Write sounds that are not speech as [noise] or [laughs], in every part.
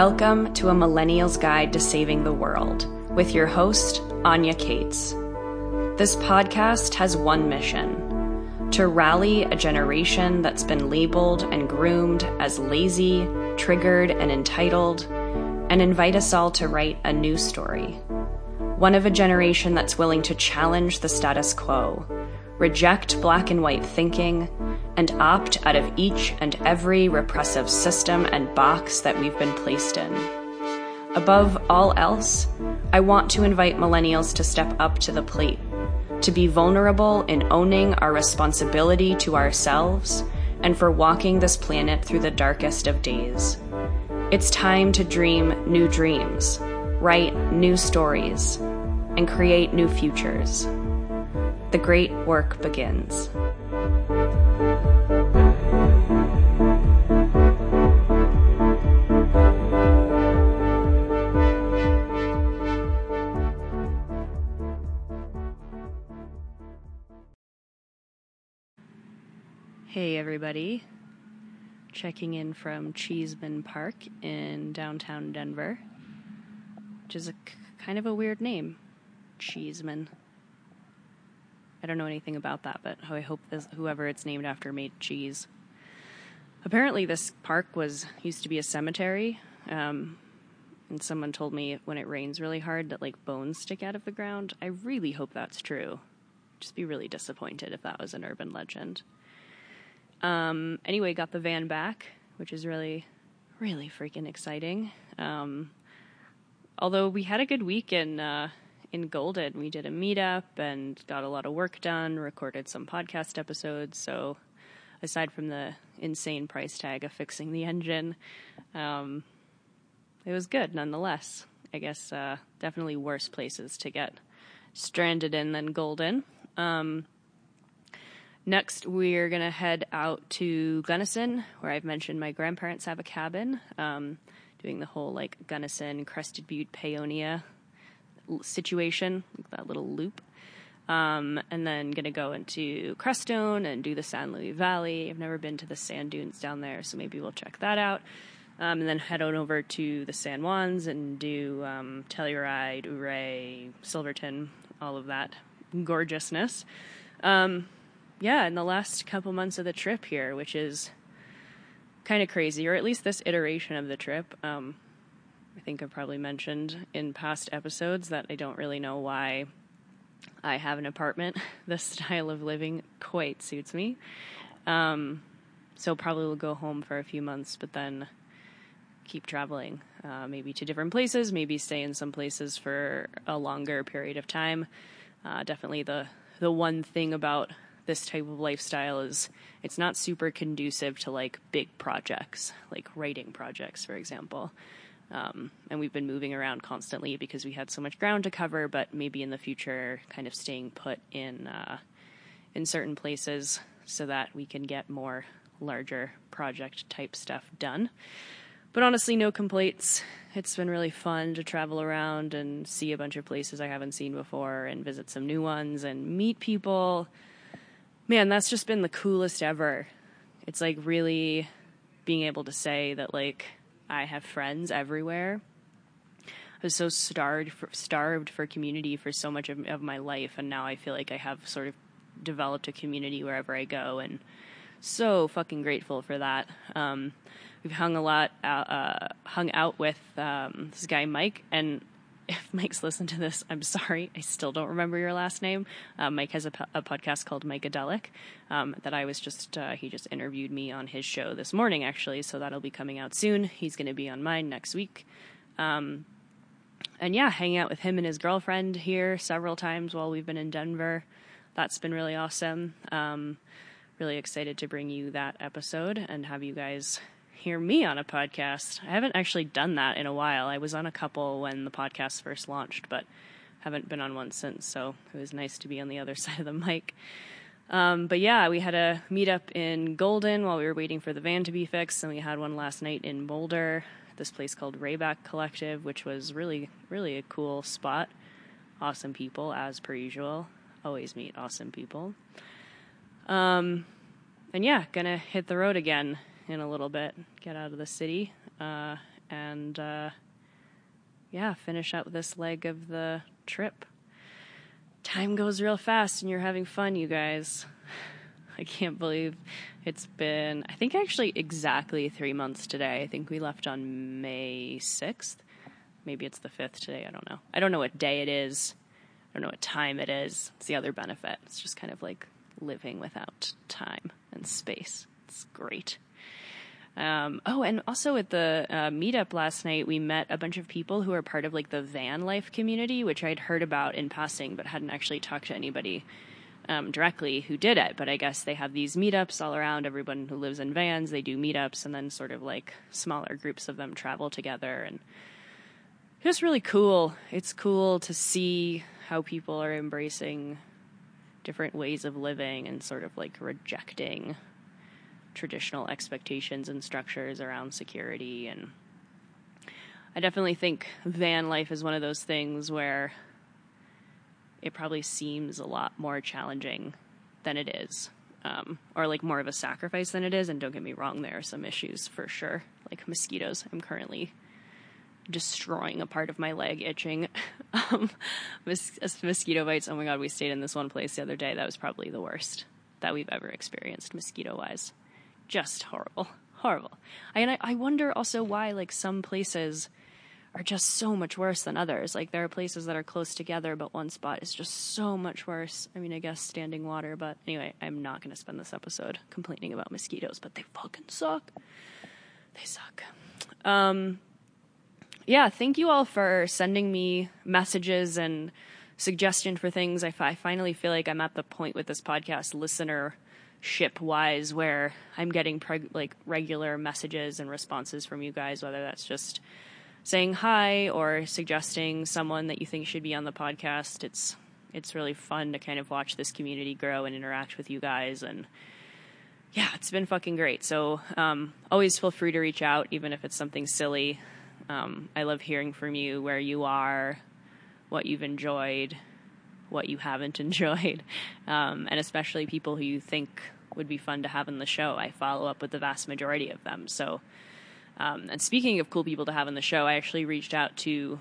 Welcome to a Millennial's Guide to Saving the World with your host, Anya Kaats. This podcast has one mission to rally a generation that's been labeled and groomed as lazy, triggered, and entitled, and invite us all to write a new story. One of a generation that's willing to challenge the status quo, reject black and white thinking, and opt out of each and every repressive system and box that we've been placed in. Above all else, I want to invite millennials to step up to the plate, to be vulnerable in owning our responsibility to ourselves and for walking this planet through the darkest of days. It's time to dream new dreams, write new stories, and create new futures. The great work begins. Hey, everybody. Checking in from Cheeseman Park in downtown Denver, which is a kind of a weird name. Cheeseman. I don't know anything about that, but I hope this, whoever it's named after made cheese. Apparently, this park was used to be a cemetery, um, and someone told me when it rains really hard that like bones stick out of the ground. I really hope that's true. Just be really disappointed if that was an urban legend. Um, anyway, got the van back, which is really, really freaking exciting. Um, although we had a good week in uh, in Golden, we did a meetup and got a lot of work done. Recorded some podcast episodes. So, aside from the insane price tag of fixing the engine, um, it was good nonetheless. I guess uh, definitely worse places to get stranded in than Golden. Um, Next, we're going to head out to Gunnison, where I've mentioned my grandparents have a cabin, um, doing the whole like Gunnison, Crested Butte, Paonia situation, that little loop. Um, and then going to go into Crestone and do the San Luis Valley. I've never been to the sand dunes down there, so maybe we'll check that out. Um, and then head on over to the San Juans and do um, Telluride, Ouray, Silverton, all of that gorgeousness. Um, yeah, in the last couple months of the trip here, which is kind of crazy, or at least this iteration of the trip. Um, I think I've probably mentioned in past episodes that I don't really know why I have an apartment. [laughs] This style of living quite suits me. Um, so probably will go home for a few months, but then keep traveling, uh, maybe to different places, maybe stay in some places for a longer period of time. Uh, definitely the the one thing about this type of lifestyle is it's not super conducive to like big projects, like writing projects, for example. Um, and we've been moving around constantly because we had so much ground to cover, but maybe in the future, kind of staying put in uh, in certain places so that we can get more larger project type stuff done. But honestly, no complaints. It's been really fun to travel around and see a bunch of places I haven't seen before and visit some new ones and meet people man, that's just been the coolest ever. It's like really being able to say that like I have friends everywhere. I was so starved for, starved for community for so much of, of my life, and now I feel like I have sort of developed a community wherever I go, and so fucking grateful for that. Um, we've hung a lot, out, uh, hung out with um, this guy Mike, and if Mike's listened to this, I'm sorry. I still don't remember your last name. Um, Mike has a, a, podcast called Mikeadelic um, that I was just, uh, he just interviewed me on his show this morning, actually. So that'll be coming out soon. He's going to be on mine next week. Um, and yeah, hanging out with him and his girlfriend here several times while we've been in Denver. That's been really awesome. Um, really excited to bring you that episode and have you guys hear me on a podcast. I haven't actually done that in a while. I was on a couple when the podcast first launched, but haven't been on one since. So it was nice to be on the other [laughs] side of the mic. Um, but yeah, we had a meetup in Golden while we were waiting for the van to be fixed, and we had one last night in Boulder, this place called Rayback Collective, which was really, really a cool spot. Awesome people, as per usual. Always meet awesome people. Um, and yeah, gonna hit the road again in a little bit, get out of the city, uh, and uh, yeah, finish out this leg of the trip. Time goes real fast, and you're having fun, you guys. [laughs] I can't believe it's been, I think actually exactly three months today. I think we left on May 6th. Maybe it's the 5th today. I don't know. I don't know what day it is. I don't know what time it is. It's the other benefit. It's just kind of like living without time and space. It's great. Um, oh, and also at the uh, meetup last night, we met a bunch of people who are part of like the van life community, which I'd heard about in passing, but hadn't actually talked to anybody um, directly who did it. But I guess they have these meetups all around. Everyone who lives in vans, they do meetups, and then sort of like smaller groups of them travel together, and just really cool. It's cool to see how people are embracing different ways of living and sort of like rejecting traditional expectations and structures around security and I definitely think van life is one of those things where it probably seems a lot more challenging than it is. Um, or like more of a sacrifice than it is. And don't get me wrong, there are some issues for sure. Like mosquitoes. I'm currently destroying a part of my leg itching. [laughs] um, mos- mosquito bites. Oh my god, we stayed in this one place the other day. That was probably the worst that we've ever experienced mosquito wise. Just horrible, horrible. I, and I, I wonder also why like some places are just so much worse than others. Like there are places that are close together, but one spot is just so much worse. I mean, I guess standing water, but anyway, I'm not going to spend this episode complaining about mosquitoes, but they fucking suck. They suck. Um, yeah, thank you all for sending me messages and suggestion for things. I, finally feel like I'm at the point with this podcast, listenership wise, where I'm getting preg- like regular messages and responses from you guys, whether that's just saying hi or suggesting someone that you think should be on the podcast. It's it's really fun to kind of watch this community grow and interact with you guys and yeah, it's been fucking great. So um, always feel free to reach out, even if it's something silly. Um, I love hearing from you where you are, what you've enjoyed, what you haven't [laughs] enjoyed, um, and especially people who you think would be fun to have in the show. I follow up with the vast majority of them. So, um, and speaking of cool people to have in the show, I actually reached out to,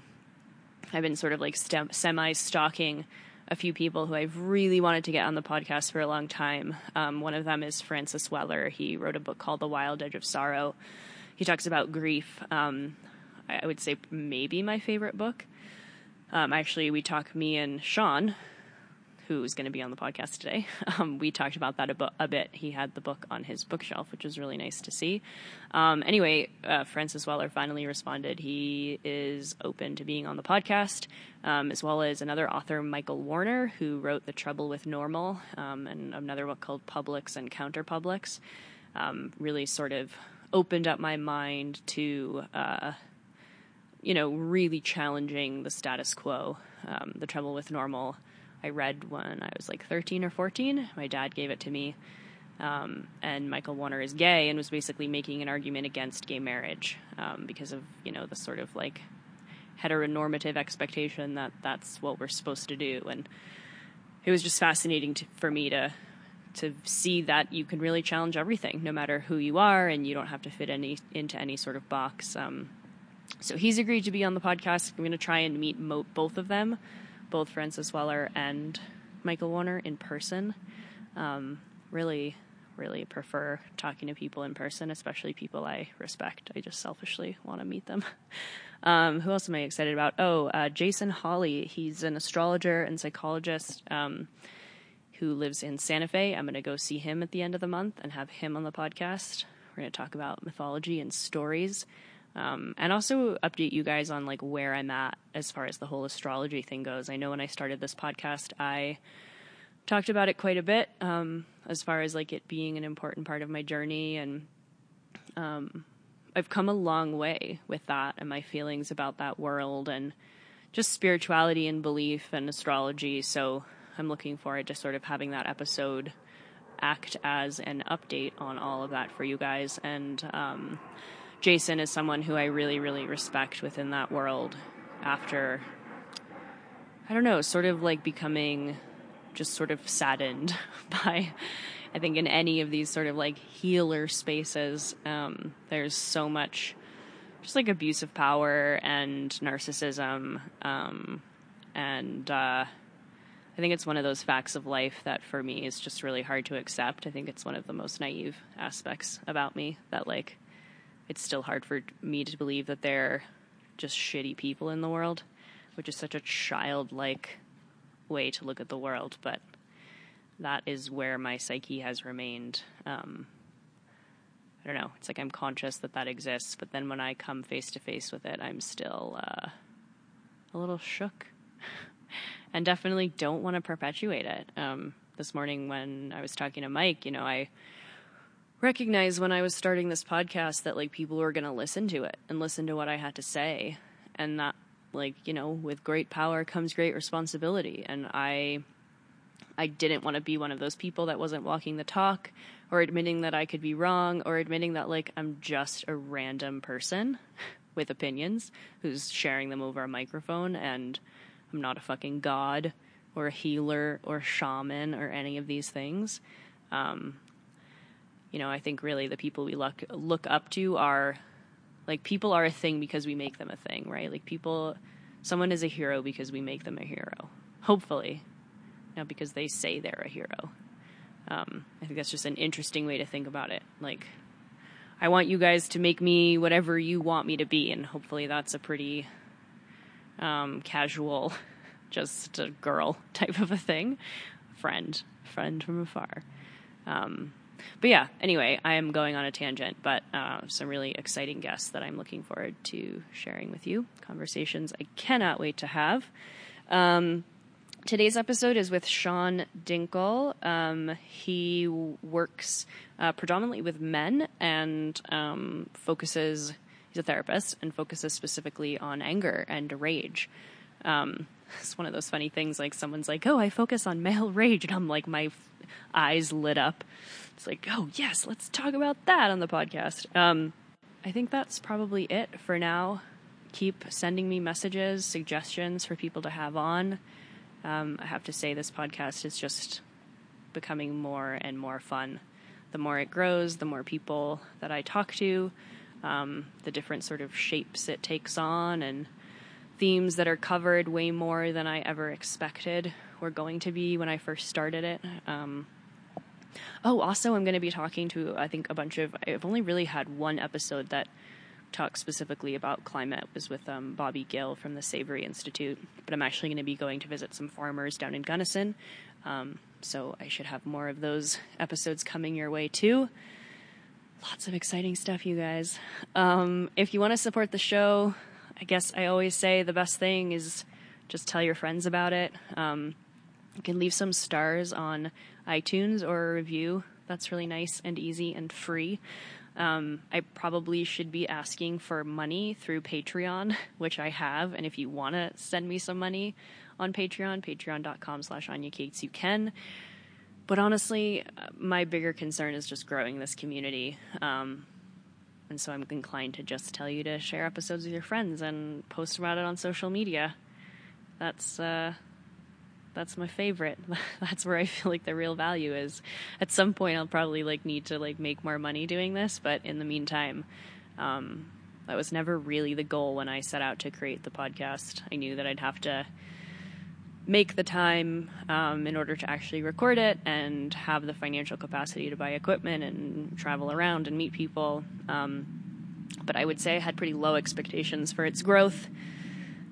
I've been sort of like semi stalking a few people who I've really wanted to get on the podcast for a long time. Um, one of them is Francis Weller. He wrote a book called The Wild Edge of Sorrow. He talks about grief. Um, I would say maybe my favorite book. Um, actually, we talk me and Shawn, who's going to be on the podcast today. [laughs] Um, we talked about that a, bu- a, bit. He had the book on his bookshelf, which was really nice to see. Um, anyway, uh, Francis Weller finally responded. He is open to being on the podcast, um, as well as another author, Michael Warner, who wrote The Trouble with Normal um, and another book called Publics and Counterpublics. Um, really sort of opened up my mind to. Uh, you know, really challenging the status quo. Um, the Trouble with Normal, I read when I was like 13 or 14. My dad gave it to me. Um, and Michael Warner is gay and was basically making an argument against gay marriage um, because of, you know, the sort of like heteronormative expectation that that's what we're supposed to do. And it was just fascinating to, for me to to see that you can really challenge everything, no matter who you are, and you don't have to fit any into any sort of box. Um, so he's agreed to be on the podcast. I'm going to try and meet mo- both of them, both Francis Weller and Michael Warner, in person. Um, really, really prefer talking to people in person, especially people I respect. I just selfishly want to meet them. [laughs] Um, who else am I excited about? Oh, uh, Jason Holley. He's an astrologer and psychologist um, who lives in Santa Fe. I'm going to go see him at the end of the month and have him on the podcast. We're going to talk about mythology and stories. Um, and also update you guys on like where I'm at as far as the whole astrology thing goes. I know when I started this podcast, I talked about it quite a bit um, as far as like it being an important part of my journey, and um, I've come a long way with that and my feelings about that world and just spirituality and belief and astrology. So I'm looking forward to sort of having that episode act as an update on all of that for you guys and um, Jason is someone who I really, really respect within that world after, I don't know, sort of like becoming just sort of saddened [laughs] by, I think, in any of these sort of like healer spaces, um, there's so much just like abuse of power and narcissism. Um, and uh, I think it's one of those facts of life that for me is just really hard to accept. I think it's one of the most naive aspects about me that like it's still hard for me to believe that they're just shitty people in the world, which is such a childlike way to look at the world, but that is where my psyche has remained. Um, I don't know. It's like I'm conscious that that exists, but then when I come face to face with it, I'm still uh, a little shook [laughs] and definitely don't want to perpetuate it. Um, this morning when I was talking to Mike, you know, I recognized when I was starting this podcast that like people were going to listen to it and listen to what I had to say and that like, you know, with great power comes great responsibility and I I didn't want to be one of those people that wasn't walking the talk or admitting that I could be wrong or admitting that like I'm just a random person [laughs] with opinions who's sharing them over a microphone and I'm not a fucking god or a healer or shaman or any of these things. Um, you know, I think really the people we look look up to are like people are a thing because we make them a thing, right? Like people, someone is a hero because we make them a hero. Hopefully, not because they say they're a hero. Um, I think that's just an interesting way to think about it. Like, I want you guys to make me whatever you want me to be, and hopefully that's a pretty um, casual, [laughs] just a girl [laughs] type of a thing. Friend, friend from afar. Um, but yeah, anyway, I am going on a tangent, but uh, some really exciting guests that I'm looking forward to sharing with you. Conversations I cannot wait to have. Um, today's episode is with Shawn Dinkel. Um, he works uh, predominantly with men and um, focuses he's a therapist and focuses specifically on anger and rage. Um, [laughs] it's one of those funny things like someone's like, "Oh, I focus on male rage," and I'm like, my f- eyes lit up. It's like, "Oh yes, let's talk about that on the podcast." Um, I think that's probably it for now. Keep sending me messages, suggestions for people to have on. Um, I have to say, this podcast is just becoming more and more fun. The more it grows, the more people that I talk to, um, the different sort of shapes it takes on, and themes that are covered way more than I ever expected were going to be when I first started it. Um, oh, also, I'm going to be talking to, I think, a bunch of. I've only really had one episode that talks specifically about climate it was with um, Bobby Gill from the Savory Institute, but I'm actually going to be going to visit some farmers down in Gunnison. Um, so I should have more of those episodes coming your way too. Lots of exciting stuff, you guys. Um, if you want to support the show, I guess I always say the best thing is just tell your friends about it. Um, you can leave some stars on iTunes or a review. That's really nice and easy and free. Um, I probably should be asking for money through Patreon, [laughs] which I have. And if you want to send me some money on Patreon, patreon.com slash Anya you can. But honestly, my bigger concern is just growing this community. Um, and so I'm inclined to just tell you to share episodes with your friends and post about it on social media. That's uh, that's my favorite. [laughs] that's where I feel like the real value is. At some point, I'll probably like need to like make more money doing this, but in the meantime, um, that was never really the goal when I set out to create the podcast. I knew that I'd have to make the time um, in order to actually record it and have the financial capacity to buy equipment and travel around and meet people. Um, but I would say I had pretty low expectations for its growth.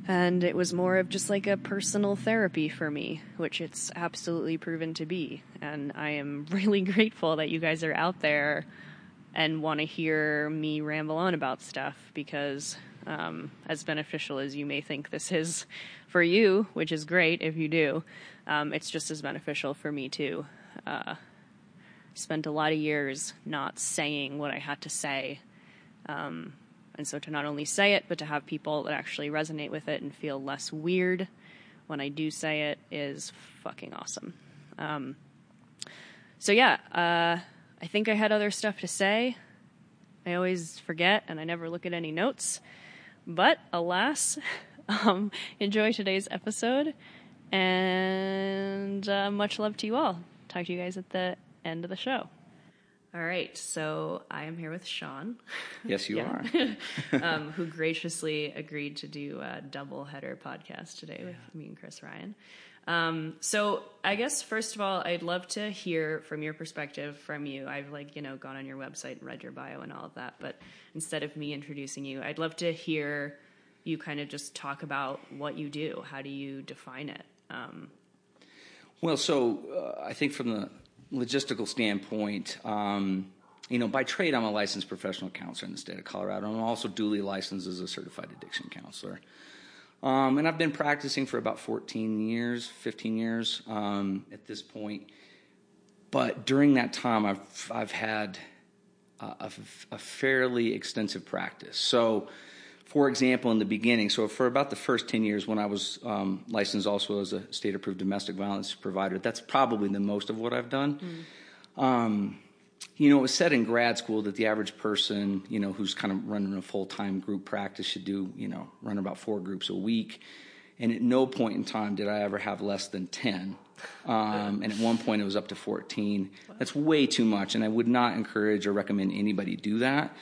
And it was more of just like a personal therapy for me, which it's absolutely proven to be. And I am [laughs] really grateful that you guys are out there and want to hear me ramble on about stuff because, um, as beneficial as you may think this is, for you, which is great if you do, um, it's just as beneficial for me too. Uh, spent a lot of years not saying what I had to say. Um, and so to not only say it, but to have people that actually resonate with it and feel less weird when I do say it is fucking awesome. Um, so yeah, uh, I think I had other stuff to say. I always forget and I never look at any notes. But alas, [laughs] Um, enjoy today's episode, and uh, much love to you all. Talk to you guys at the end of the show. All right, so I am here with Shawn. Yes, you [laughs] are. [laughs] um, [laughs] who graciously agreed to do a double header podcast today with me and Chris Ryan. Um, so I guess first of all, I'd love to hear from your perspective from you. I've like, you know, gone on your website and read your bio and all of that, but instead of me introducing you, I'd love to hear you kind of just talk about what you do. How do you define it? Um, well, so uh, I think from the logistical standpoint, um, you know, by trade, I'm a licensed professional counselor in the state of Colorado. I'm also duly licensed as a certified addiction counselor. Um, and I've been practicing for about 14 years, 15 years um, at this point. But during that time, I've, I've had a, a, fairly extensive practice. So, for example, in the beginning, so for about the first 10 years when I was um, licensed also as a state approved domestic violence provider, that's probably the most of what I've done. Mm you know, it was said in grad school that the average person, you know, who's kind of running a full time group practice should do, you know, run about four groups a week. And at no point in time did I ever have less than 10. Um, and at one point it was up to 14. That's way too much, and I would not encourage or recommend anybody do that.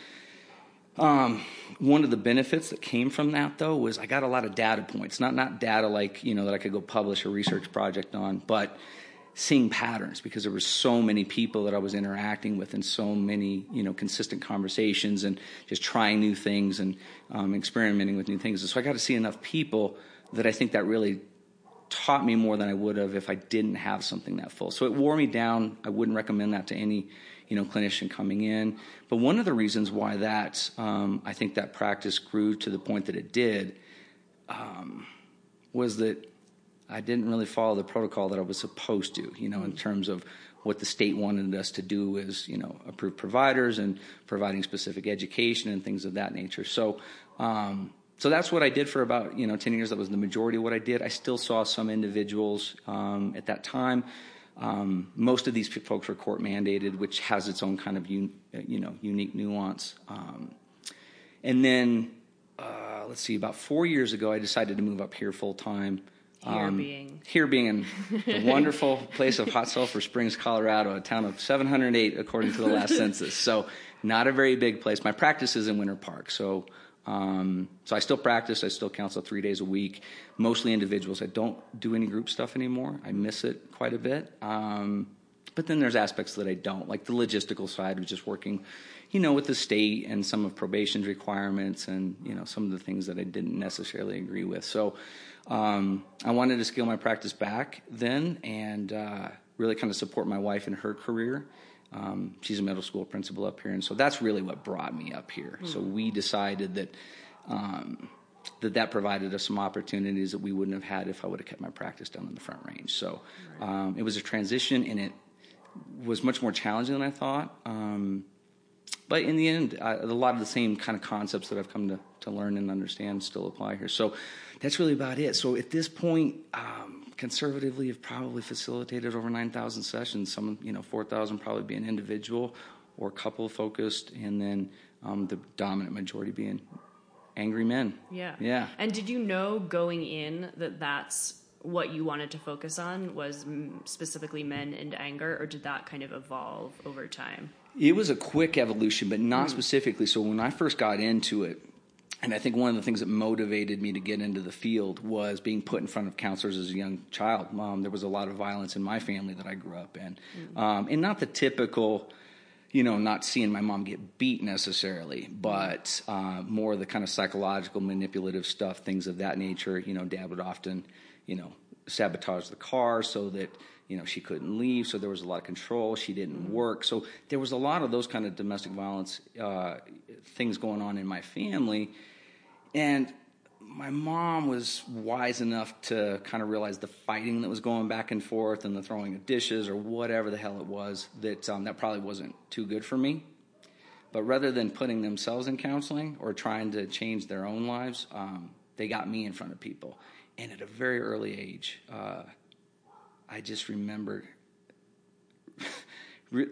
Um, one of the benefits that came from that, though, was I got a lot of data points. Not not data like you know that I could go publish a research project on, but seeing patterns because there were so many people that I was interacting with and so many you know consistent conversations and just trying new things and um, experimenting with new things. And so I got to see enough people that I think that really taught me more than I would have if I didn't have something that full. So it wore me down. I wouldn't recommend that to any you know clinician coming in. But one of the reasons why that um, I think that practice grew to the point that it did um, was that I didn't really follow the protocol that I was supposed to, you know, in mm. terms of what the state wanted us to do is, you know, approve providers and providing specific education and things of that nature. So, um, so that's what I did for about, you know, 10 years. That was the majority of what I did. I still saw some individuals um, at that time. Um, most of these folks were court mandated, which has its own kind of, un, you know, unique nuance. Um, and then, uh, let's see, about four years ago, I decided to move up here full time. Here um, being here being [laughs] the wonderful place of Hot Sulphur Springs, Colorado, a town of 708 according to the last [laughs] census. So not a very big place. My practice is in Winter Park, so um, so I still practice. I still counsel three days a week, mostly individuals. I don't do any group stuff anymore. I miss it quite a bit. Um, but then there's aspects that I don't, like the logistical side of just working, you know, with the state and some of probation's requirements and you know some of the things that I didn't necessarily agree with. So um, I wanted to scale my practice back then and uh, really kind of support my wife in her career. Um, she's a middle school principal up here, and so that's really what brought me up here. Mm. So we decided that um, that that provided us some opportunities that we wouldn't have had if I would have kept my practice down in the Front Range. So um, it was a transition, and it was much more challenging than I thought. Um, but in the end, uh, a lot of the same kind of concepts that I've come to, to learn and understand still apply here. So that's really about it. So at this point, um, conservatively, have probably facilitated over 9,000 sessions. Some, you know, 4,000 probably being individual or couple focused, and then um, the dominant majority being angry men. Yeah. Yeah. And did you know going in that that's what you wanted to focus on was specifically men and anger, or did that kind of evolve over time? It was a quick evolution, but not mm. specifically. So when I first got into it, and I think one of the things that motivated me to get into the field was being put in front of counselors as a young child. Um, there was a lot of violence in my family that I grew up in, mm. um, and not the typical, you know, not seeing my mom get beat necessarily, but uh, more the kind of psychological, manipulative stuff, things of that nature. You know, dad would often, you know, sabotage the car so that you know she couldn't leave so there was a lot of control she didn't mm-hmm. work so there was a lot of those kind of domestic violence uh, things going on in my family and my mom was wise enough to kind of realize the fighting that was going back and forth and the throwing of dishes or whatever the hell it was that um, that probably wasn't too good for me but rather than putting themselves in counseling or trying to change their own lives um, they got me in front of people and at a very early age uh, I just remembered [laughs] re-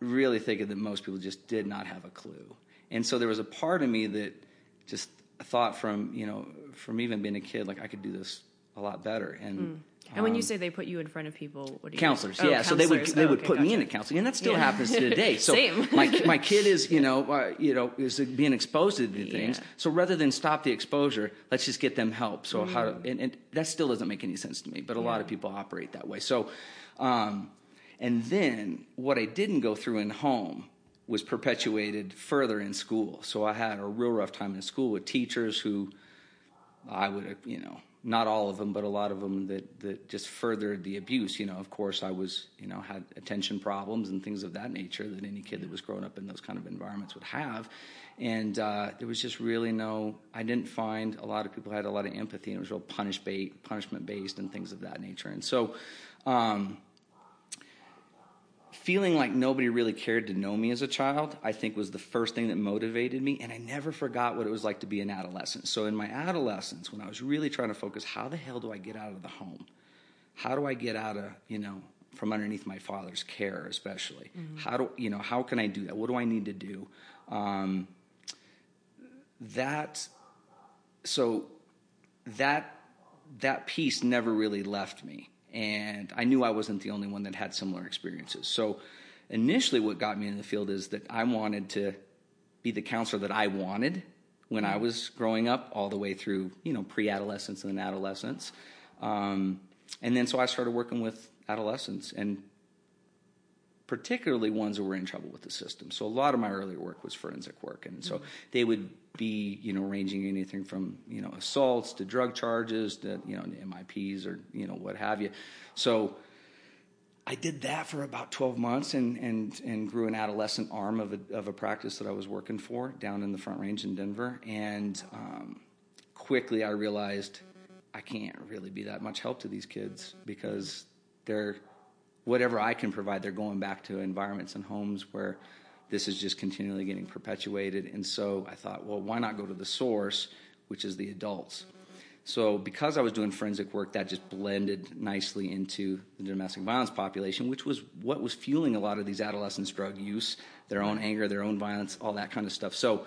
really thinking that most people just did not have a clue. And so there was a part of me that just thought from, you know, from even being a kid, like I could do this a lot better. And And when you say they put you in front of people, what do you counselors Oh, yeah so they would counselors. they Oh, would okay, put me gotcha. into counseling and that still Yeah. happens to today [laughs] so Same. my my kid is you [laughs] know uh, you know is being exposed to the things Yeah. so rather than stop the exposure let's just get them help so how Mm. to, and, and that still doesn't make any sense to me but a lot of people operate that way so um and then what I didn't go through in home was perpetuated further in school so I had a real rough time in school with teachers who I would, you know, not all of them, but a lot of them that, that just furthered the abuse. You know, of course, I was, you know, had attention problems and things of that nature that any kid that was growing up in those kind of environments would have. And uh, there was just really no, I didn't find a lot of people had a lot of empathy and it was real punish bait, punishment based and things of that nature. And so, um, feeling like nobody really cared to know me as a child, I think was the first thing that motivated me. And I never forgot what it was like to be an adolescent. So in my adolescence, when I was really trying to focus, how the hell do I get out of the home? How do I get out of, you know, from underneath my father's care, especially? How do, you know, how can I do that? What do I need to do? Um, that, so that that piece never really left me and i knew i wasn't the only one that had similar experiences. So initially what got me in the field is that i wanted to be the counselor that i wanted when i was growing up all the way through you know pre-adolescence and then adolescence. Um, and then so i started working with adolescents and particularly ones who were in trouble with the system. So a lot of my earlier work was forensic work, and so they would be, you know, ranging anything from you know assaults to drug charges to you know MIPs or you know what have you. So I did that for about 12 months and and and grew an adolescent arm of a of a practice that I was working for down in the Front Range in Denver, and um, quickly I realized I can't really be that much help to these kids because they're whatever I can provide, they're going back to environments and homes where this is just continually getting perpetuated. And so I thought, well, why not go to the source, which is the adults? So because I was doing forensic work, that just blended nicely into the domestic violence population, which was what was fueling a lot of these adolescents' drug use, their own anger, their own violence, all that kind of stuff. So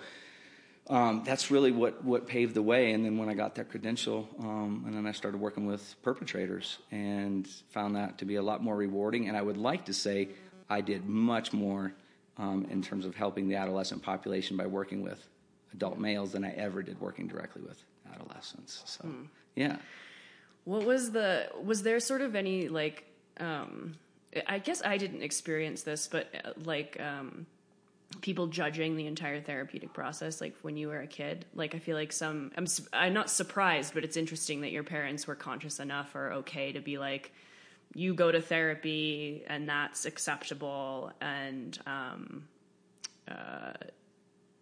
um, that's really what, what paved the way. And then when I got that credential, um, and then I started working with perpetrators and found that to be a lot more rewarding. And I would like to say I did much more um, in terms of helping the adolescent population by working with adult males than I ever did working directly with adolescents. So, yeah. What was the was there sort of any like um I guess I didn't experience this but uh, like um people judging the entire therapeutic process like when you were a kid? Like I feel like some I'm I'm not surprised but it's interesting that your parents were conscious enough or okay to be like you go to therapy and that's acceptable and um uh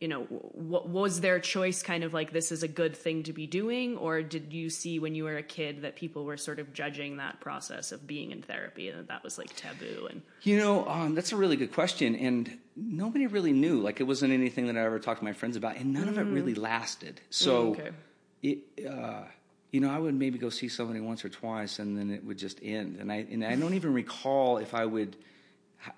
you know, what was their choice kind of like this is a good thing to be doing, or did you see when you were a kid that people were sort of judging that process of being in therapy and that that was like taboo? And You know, um, that's a really good question, and nobody really knew. Like, it wasn't anything that I ever talked to my friends about, and none of it really lasted. So, okay. it, uh, you know, I would maybe go see somebody once or twice, and then it would just end. And I and I don't even recall if I would,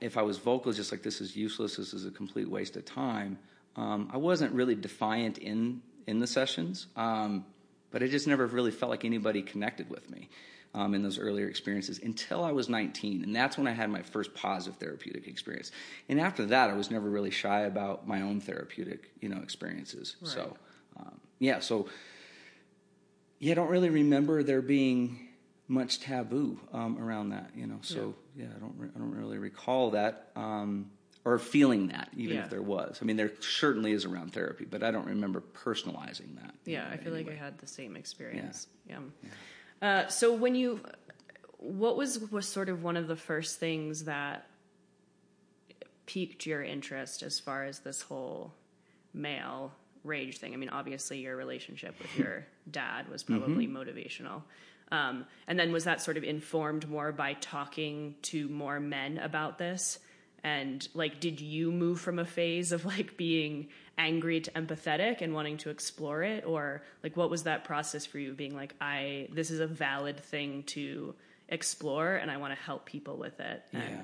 if I was vocal, just like this is useless, this is a complete waste of time. Um, I wasn't really defiant in in the sessions, um, but I just never really felt like anybody connected with me um, in those earlier experiences until I was 19, and that's when I had my first positive therapeutic experience. And after that, I was never really shy about my own therapeutic, you know, experiences. So, um, yeah, so yeah, I don't really remember there being much taboo um, around that, you know. So yeah, I don't re- I don't really recall that um, or feeling that, even Yeah. if there was. I mean, there certainly is around therapy, but I don't remember personalizing that. Yeah, I feel like I had the same experience. Yeah. Uh, so when you, what was was sort of one of the first things that piqued your interest as far as this whole male rage thing? I mean, obviously your relationship with your [laughs] dad was probably motivational. Um, and then was that sort of informed more by talking to more men about this? And like, did you move from a phase of like being angry to empathetic and wanting to explore it, or like, what was that process for you? Being like, I this is a valid thing to explore, and I want to help people with it. And, Yeah.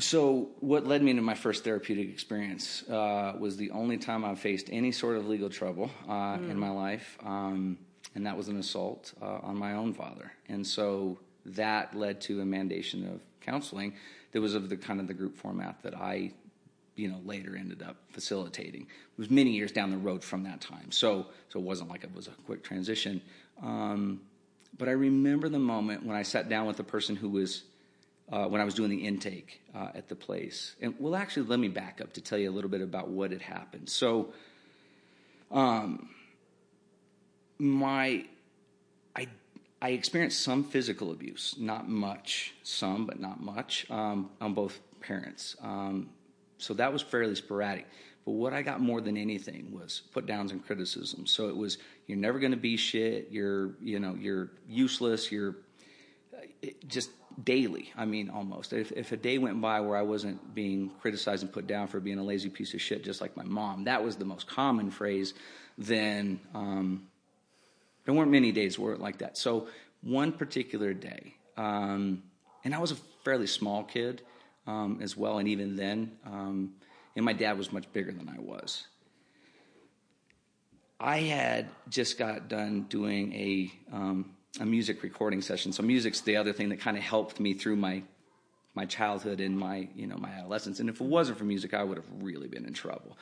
So, what led me into my first therapeutic experience uh, was the only time I faced any sort of legal trouble uh, in my life. Um, and that was an assault uh, on my own father. And so that led to a mandation of counseling that was of the kind of the group format that I, you know, later ended up facilitating. It was many years down the road from that time, so so it wasn't like it was a quick transition. Um, but I remember the moment when I sat down with the person who was uh, when I was doing the intake uh, at the place. And well, actually, let me back up to tell you a little bit about what had happened. So, um, my I experienced some physical abuse, not much, some but not much, um, on both parents. Um, so that was fairly sporadic. But what I got more than anything was put downs and criticism. So it was you're never going to be shit. You're you know you're useless. You're just daily. I mean, almost. If, if a day went by where I wasn't being criticized and put down for being a lazy piece of shit, just like my mom, that was the most common phrase. Then um, there weren't many days where it like that. So one particular day, um, and I was a fairly small kid um, as well, and even then, um, and my dad was much bigger than I was. I had just got done doing a um, a music recording session. So music's the other thing that kind of helped me through my my childhood and my you know my adolescence. And if it wasn't for music, I would have really been in trouble.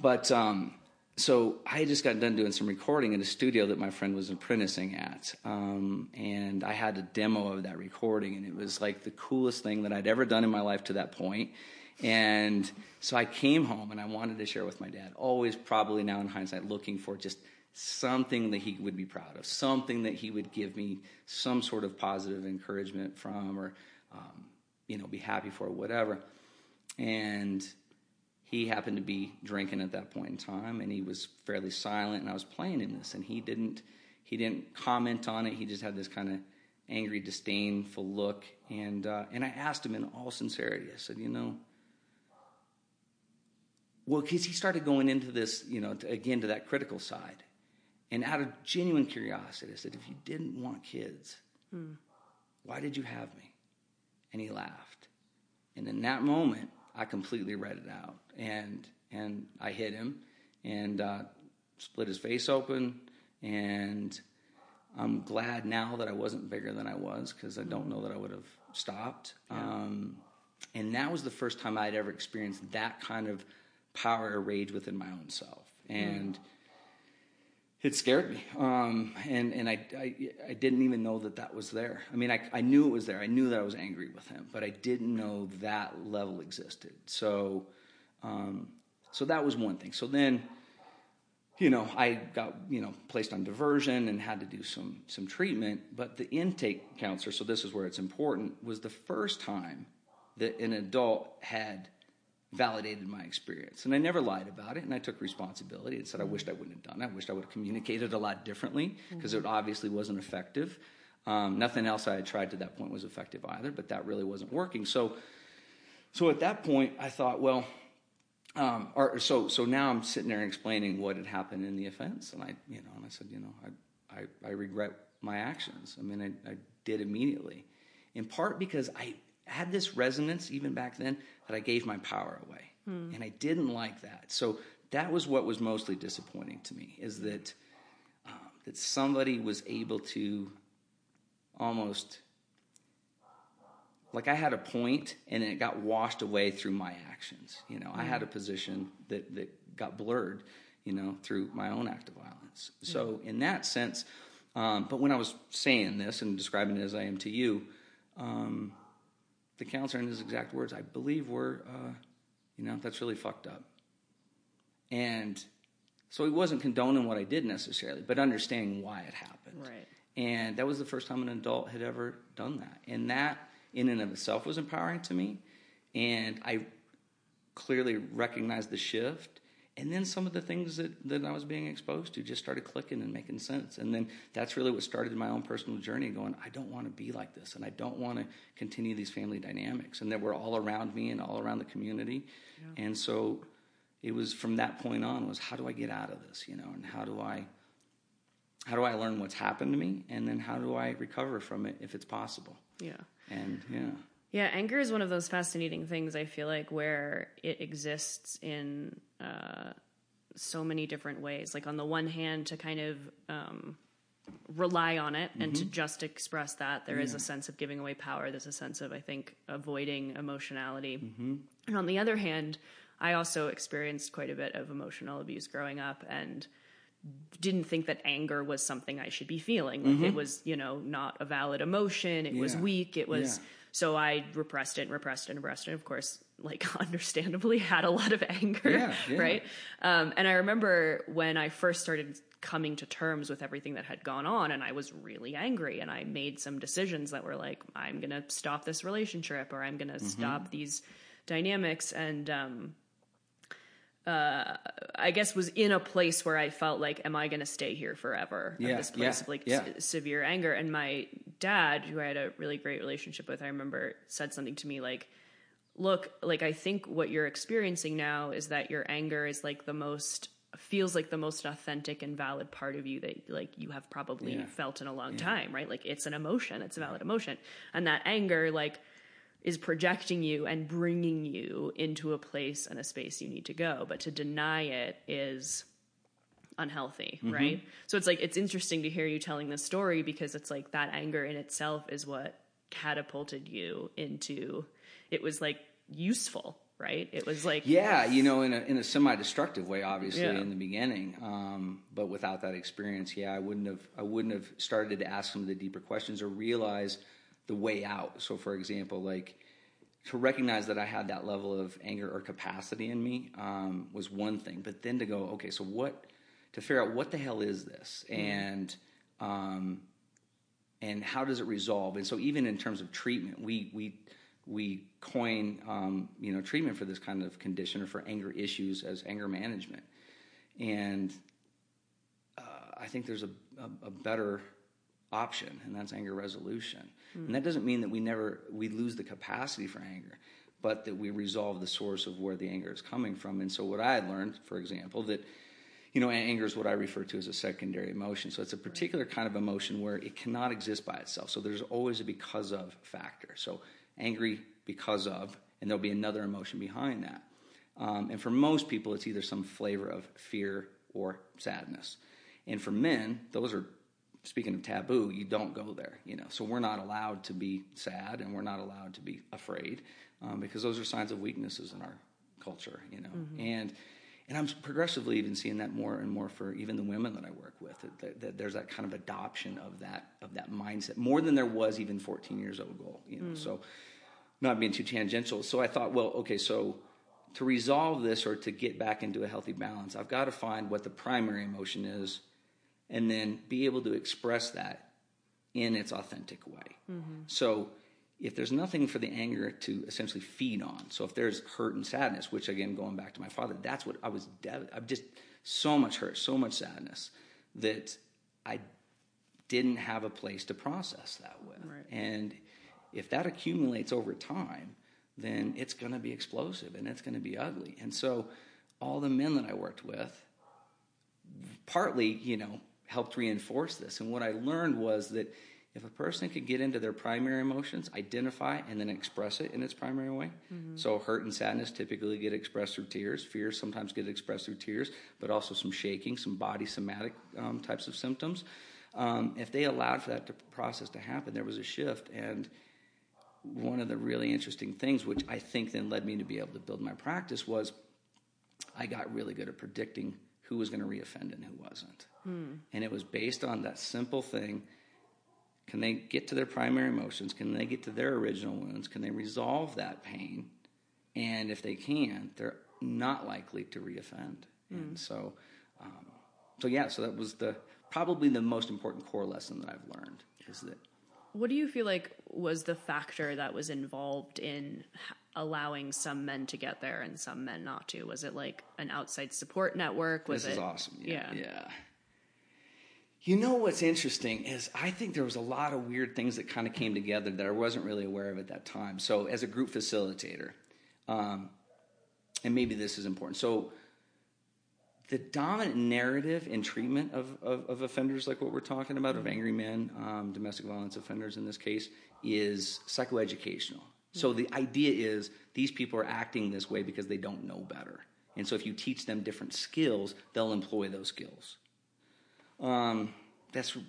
But um, so I just got done doing some recording in a studio that my friend was apprenticing at, um, and I had a demo of that recording, and it was like the coolest thing that I'd ever done in my life to that point. And so I came home and I wanted to share with my dad. Always, probably now in hindsight, looking for just something that he would be proud of, something that he would give me some sort of positive encouragement from, or um, you know, be happy for, whatever. And he happened to be drinking at that point in time, and he was fairly silent. And I was playing him this, and he didn't he didn't comment on it. He just had this kind of angry, disdainful look. And uh, and I asked him in all sincerity. I said, you know. Well, because he started going into this, you know, to, again to that critical side. And out of genuine curiosity, I said, if you didn't want kids, hmm. why did you have me? And he laughed. And in that moment, I completely read it out. And, and I hit him and uh, split his face open. And I'm glad now that I wasn't bigger than I was because I don't know that I would have stopped. Yeah. Um, and that was the first time I'd ever experienced that kind of power or rage within my own self. And mm it scared me. Um, and and I, I, I, didn't even know that that was there. I mean, I, I knew it was there. I knew that I was angry with him, but I didn't know that level existed. So, um, so that was one thing. So then, you know, I got you know placed on diversion and had to do some some treatment. But the intake counselor, so this is where it's important, was the first time that an adult had validated my experience. And I never lied about it, and I took responsibility and said I wished I wouldn't have done it. I wished I would have communicated a lot differently because mm-hmm. it obviously wasn't effective. Um, nothing else I had tried to that point was effective either, but that really wasn't working. So, so at that point, I thought, well, um, or, so so now I'm sitting there explaining what had happened in the offense, and I, you know, and I said, you know, I I, I regret my actions. I mean, I, I did immediately, in part because I had this resonance even back then that I gave my power away. Hmm. And I didn't like that. So that was what was mostly disappointing to me is that um, that somebody was able to almost like I had a point and then it got washed away through my actions. You know, I had a position that that got blurred, you know, through my own act of violence. So in that sense, um, but when I was saying this and describing it as I am to you, um, the counselor in his exact words, I believe were, uh, you know, that's really fucked up. And so he wasn't condoning what I did necessarily, but understanding why it happened. Right. And that was the first time an adult had ever done that. And that, in and of itself, was empowering to me. And I clearly recognized the shift and then some of the things that, that I was being exposed to just started clicking and making sense. And then that's really what started my own personal journey going, I don't want to be like this. And I don't want to continue these family dynamics. And that were all around me and all around the community. Yeah. And so it was from that point on was how do I get out of this, you know, and how do I how do I learn what's happened to me and then how do I recover from it if it's possible? Yeah. And yeah. Yeah, anger is one of those fascinating things I feel like where it exists in uh, so many different ways. Like on the one hand, to kind of um, rely on it and to just express that. There is a sense of giving away power. There's a sense of, I think, avoiding emotionality. And on the other hand, I also experienced quite a bit of emotional abuse growing up and didn't think that anger was something I should be feeling. Like it was, you know, not a valid emotion. It was weak. It was Yeah. so I repressed it and repressed it and repressed it. And of course, like [laughs] understandably had a lot of anger. Yeah, yeah. Right. Um, and I remember when I first started coming to terms with everything that had gone on and I was really angry and I made some decisions that were like, I'm going to stop this relationship or I'm going to Mm-hmm. stop these dynamics. And, um, uh, I guess was in a place where I felt like, am I going to stay here forever? Yeah, this place yeah, of like yeah. s- severe anger. And my dad, who I had a really great relationship with, I remember said something to me like, look, like I think what you're experiencing now is that your anger is like the most feels like the most authentic and valid part of you that like you have probably Yeah. felt in a long time, right? Like it's an emotion, it's a valid emotion. And that anger like is projecting you and bringing you into a place and a space you need to go, but to deny it is unhealthy, Mm-hmm. right? So it's like it's interesting to hear you telling this story because it's like that anger in itself is what catapulted you into it was like useful, right? It was like Yeah, you know, in a in a semi-destructive way, obviously Yeah. in the beginning. Um, but without that experience, yeah, I wouldn't have I wouldn't have started to ask some of the deeper questions or realize the way out. So, for example, like to recognize that I had that level of anger or capacity in me um, was one thing, but then to go, okay, so what? To figure out what the hell is this, and um, and how does it resolve? And so, even in terms of treatment, we we we coin um, you know treatment for this kind of condition or for anger issues as anger management, and uh, I think there's a, a, a better option, and that's anger resolution. And that doesn't mean that we never we lose the capacity for anger, but that we resolve the source of where the anger is coming from. And so, what I had learned, for example, that you know, anger is what I refer to as a secondary emotion. So it's a particular kind of emotion where it cannot exist by itself. So there's always a because of factor. So angry because of, and there'll be another emotion behind that. Um, and for most people, it's either some flavor of fear or sadness. And for men, those are speaking of taboo, you don't go there. You know, so we're not allowed to be sad, and we're not allowed to be afraid um, because those are signs of weaknesses in our culture. You know, and and I'm progressively even seeing that more and more for even the women that I work with. That, that, there's that kind of adoption of that of that mindset more than there was even 14 years ago. You know, mm. so not being too tangential. So I thought, well, okay, so to resolve this or to get back into a healthy balance, I've got to find what the primary emotion is, and then be able to express that in its authentic way. Mm-hmm. So if there's nothing for the anger to essentially feed on, so if there's hurt and sadness, which again, going back to my father, that's what I was, dev- I'm just so much hurt, so much sadness that I didn't have a place to process that with. Right. And if that accumulates over time, then it's going to be explosive and it's going to be ugly. And so all the men that I worked with, partly, you know, helped reinforce this. And what I learned was that if a person could get into their primary emotions, identify, and then express it in its primary way. So, hurt and sadness typically get expressed through tears. Fear sometimes get expressed through tears, but also some shaking, some body somatic um, types of symptoms. Um, if they allowed for that to, process to happen, there was a shift. And one of the really interesting things, which I think then led me to be able to build my practice, was I got really good at predicting who was going to reoffend and who wasn't. And it was based on that simple thing can they get to their primary emotions? Can they get to their original wounds? Can they resolve that pain? And if they can, they're not likely to reoffend. And so, um, so yeah, so that was the probably the most important core lesson that I've learned is that What do you feel like was the factor that was involved in allowing some men to get there and some men not to? Was it like an outside support network? Was this it is awesome. Yeah, Yeah. yeah. You know what's interesting is I think there was a lot of weird things that kind of came together that I wasn't really aware of at that time. So as a group facilitator, um, and maybe this is important. So the dominant narrative in treatment of, of, of offenders like what we're talking about, of angry men, um, domestic violence offenders in this case, is psychoeducational. So the idea is these people are acting this way because they don't know better. And so if you teach them different skills, they'll employ those skills. Um, that's r-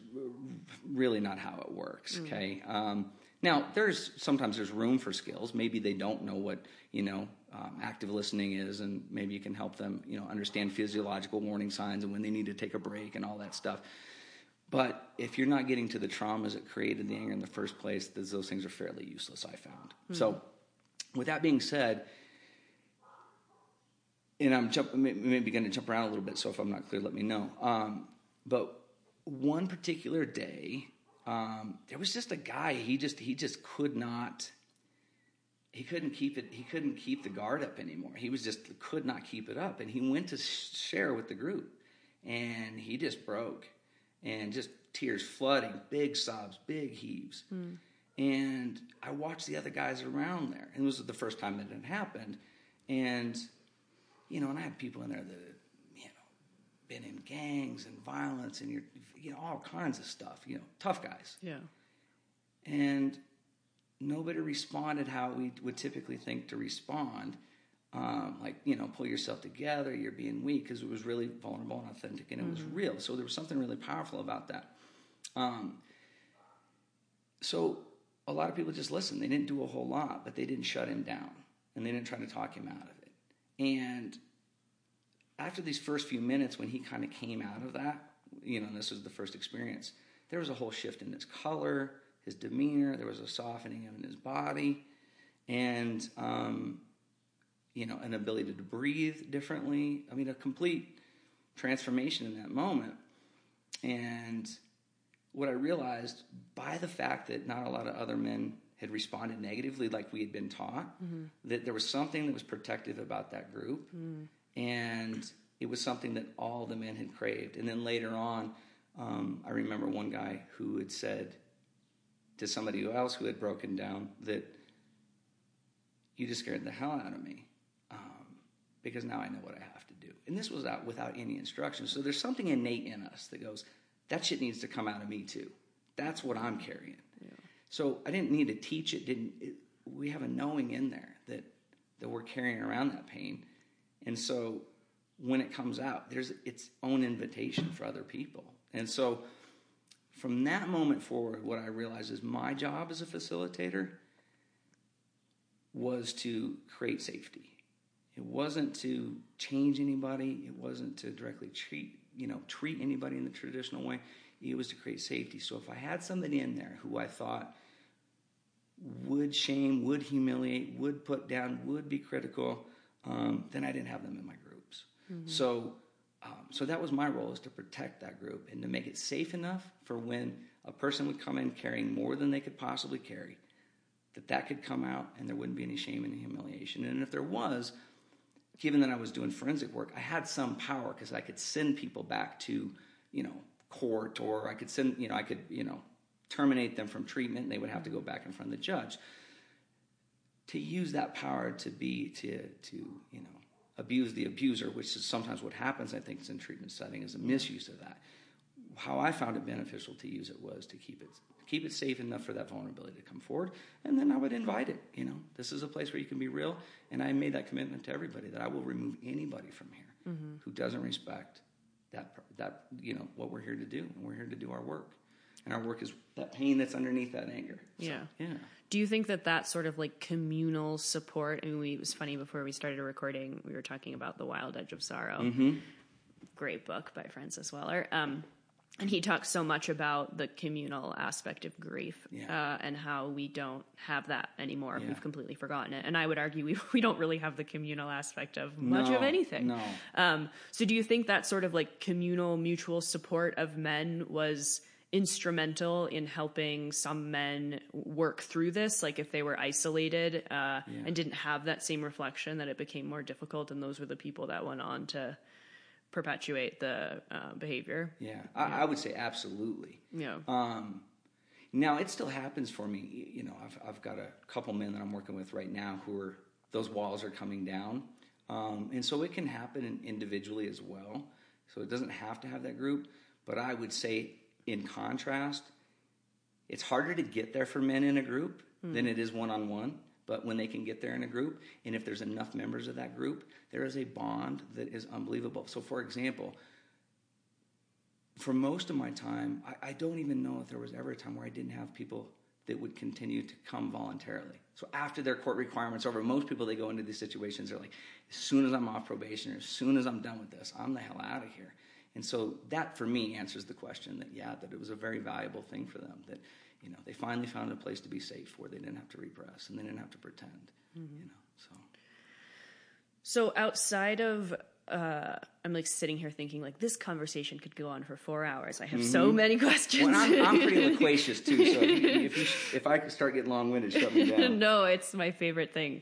really not how it works. Okay. Um, now, there's sometimes there's room for skills. Maybe they don't know what you know um, active listening is, and maybe you can help them you know understand physiological warning signs and when they need to take a break and all that stuff. But if you're not getting to the traumas that created the anger in the first place, those, those things are fairly useless. I found. So, with that being said, and I'm jump, maybe going to jump around a little bit. So if I'm not clear, let me know. Um, but one particular day, um, there was just a guy. He just he just could not. He couldn't keep it. He couldn't keep the guard up anymore. He was just could not keep it up, and he went to share with the group, and he just broke, and just tears flooding, big sobs, big heaves, and I watched the other guys around there, and it was the first time that it had happened, and you know, and I had people in there that had, you know, been in gangs and violence and you're, you know, all kinds of stuff, you know, tough guys. Yeah. And nobody responded how we would typically think to respond. Um, like, you know, pull yourself together, you're being weak, because it was really vulnerable and authentic and it was real. So there was something really powerful about that. Um, so a lot of people just listened. They didn't do a whole lot, but they didn't shut him down and they didn't try to talk him out of it. And after these first few minutes, when he kind of came out of that, you know, this was the first experience, there was a whole shift in his color, his demeanor, there was a softening in his body, and, um, you know, an ability to breathe differently. I mean, a complete transformation in that moment. And what I realized by the fact that not a lot of other men had responded negatively like we had been taught, that there was something that was protective about that group. And it was something that all the men had craved. And then later on, um, I remember one guy who had said to somebody else who had broken down that you just scared the hell out of me um, because now I know what I have to do. And this was out without any instruction. So there's something innate in us that goes, that shit needs to come out of me too. That's what I'm carrying. So I didn't need to teach it. Didn't it, we have a knowing in there that that we're carrying around that pain, and so when it comes out, there's its own invitation for other people. And so from that moment forward, what I realized is my job as a facilitator was to create safety. It wasn't to change anybody. It wasn't to directly treat, you know, treat anybody in the traditional way. It was to create safety. So if I had somebody in there who I thought would shame, would humiliate, would put down, would be critical, um, then I didn't have them in my groups. So, um, so that was my role is to protect that group and to make it safe enough for when a person would come in carrying more than they could possibly carry, that that could come out and there wouldn't be any shame and humiliation. And if there was, given that I was doing forensic work, I had some power because I could send people back to, you know, court or I could send, you know, I could, you know, terminate them from treatment and they would have to go back in front of the judge. To use that power to be, to, to, you know, abuse the abuser, which is sometimes what happens, I think, in treatment setting, is a misuse of that. How I found it beneficial to use it was to keep it keep it safe enough for that vulnerability to come forward, and then I would invite it. You know, this is a place where you can be real, and I made that commitment to everybody that I will remove anybody from here mm-hmm. who doesn't respect that that you know what we're here to do, and we're here to do our work, and our work is that pain that's underneath that anger. So, Yeah. yeah. Do you think that that sort of like communal support? I mean, we, it was funny before we started recording. We were talking about the Wild Edge of Sorrow, Mm-hmm. great book by Francis Weller, um, and he talks so much about the communal aspect of grief Yeah. uh, and how we don't have that anymore. Yeah. We've completely forgotten it, and I would argue we [laughs] we don't really have the communal aspect of much No, of anything. no. Um, so, do you think that sort of like communal, mutual support of men was instrumental in helping some men work through this? Like, if they were isolated uh, and didn't have that same reflection, that it became more difficult, and those were the people that went on to perpetuate the uh, behavior. Yeah, I, I would say absolutely. Yeah. Um, now it still happens for me. You know, I've I've got a couple men that I'm working with right now who are those walls are coming down, um, and so it can happen individually as well. So it doesn't have to have that group. But I would say, in contrast, it's harder to get there for men in a group hmm. than it is one on one. But when they can get there in a group, and if there's enough members of that group, there is a bond that is unbelievable. So, for example, for most of my time, I, I don't even know if there was ever a time where I didn't have people that would continue to come voluntarily. So after their court requirements over, most people they go into these situations, they're like, as soon as I'm off probation or as soon as I'm done with this, I'm the hell out of here. And so that for me answers the question that yeah, that it was a very valuable thing for them. That you know they finally found a place to be safe where they didn't have to repress and they didn't have to pretend. Mm-hmm. You know, so. So outside of uh, I'm like sitting here thinking like this conversation could go on for four hours. I have mm-hmm. so many questions. Well, I'm, I'm, pretty [laughs] loquacious too, so if, you, if, you, if I start getting long winded, shut me [laughs] down. no, it's my favorite thing.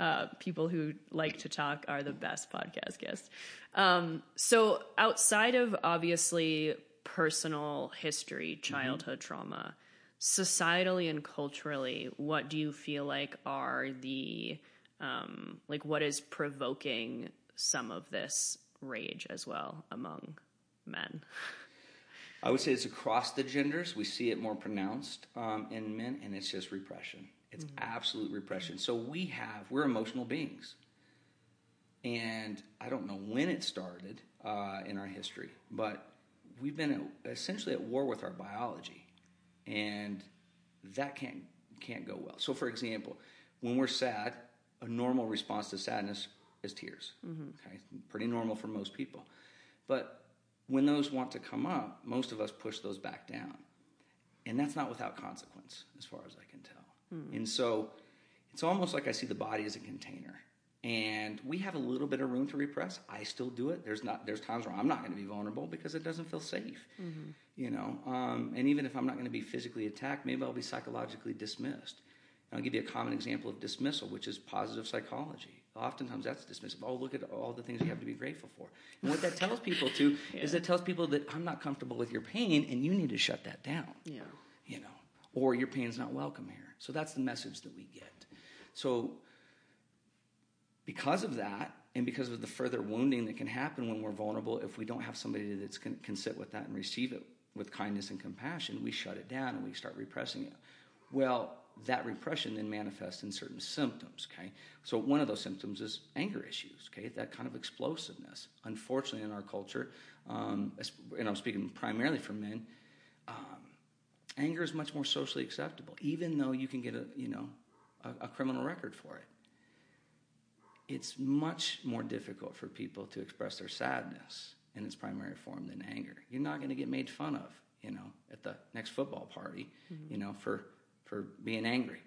Uh, people who like to talk are the best podcast guests. Um, so outside of obviously personal history, mm-hmm. childhood mm-hmm. trauma, societally and culturally, what do you feel like are the um, like what is provoking some of this rage as well among men? I would say it's across the genders. We see it more pronounced um, in men, and it's just repression. It's mm-hmm. absolute repression. So we have, we're emotional beings. And I don't know when it started uh, in our history, but we've been at, essentially at war with our biology. And that can't, can't go well. So, for example, when we're sad, a normal response to sadness is tears. Mm-hmm. Okay, pretty normal for most people. But when those want to come up, most of us push those back down. And that's not without consequence, as far as I can tell. Mm. And so it's almost like I see the body as a container. And we have a little bit of room to repress. I still do it. There's not. There's times where I'm not going to be vulnerable because it doesn't feel safe, mm-hmm. you know. Um, and even if I'm not going to be physically attacked, maybe I'll be psychologically dismissed. And I'll give you a common example of dismissal, which is positive psychology oftentimes that's dismissive. Oh, look at all the things you have to be grateful for. And what that tells people too yeah. [laughs] is it tells people that I'm not comfortable with your pain and you need to shut that down. Yeah. You know, or your pain's not welcome here. So that's the message that we get. So because of that, and because of the further wounding that can happen when we're vulnerable, if we don't have somebody that can, can sit with that and receive it with kindness and compassion, we shut it down and we start repressing it. Well, that repression then manifests in certain symptoms. Okay, so one of those symptoms is anger issues. Okay, that kind of explosiveness. Unfortunately, in our culture, um, and I'm speaking primarily for men, um, anger is much more socially acceptable, even though you can get a you know a, a criminal record for it. It's much more difficult for people to express their sadness in its primary form than anger. You're not going to get made fun of, you know, at the next football party, mm-hmm. you know, for for being angry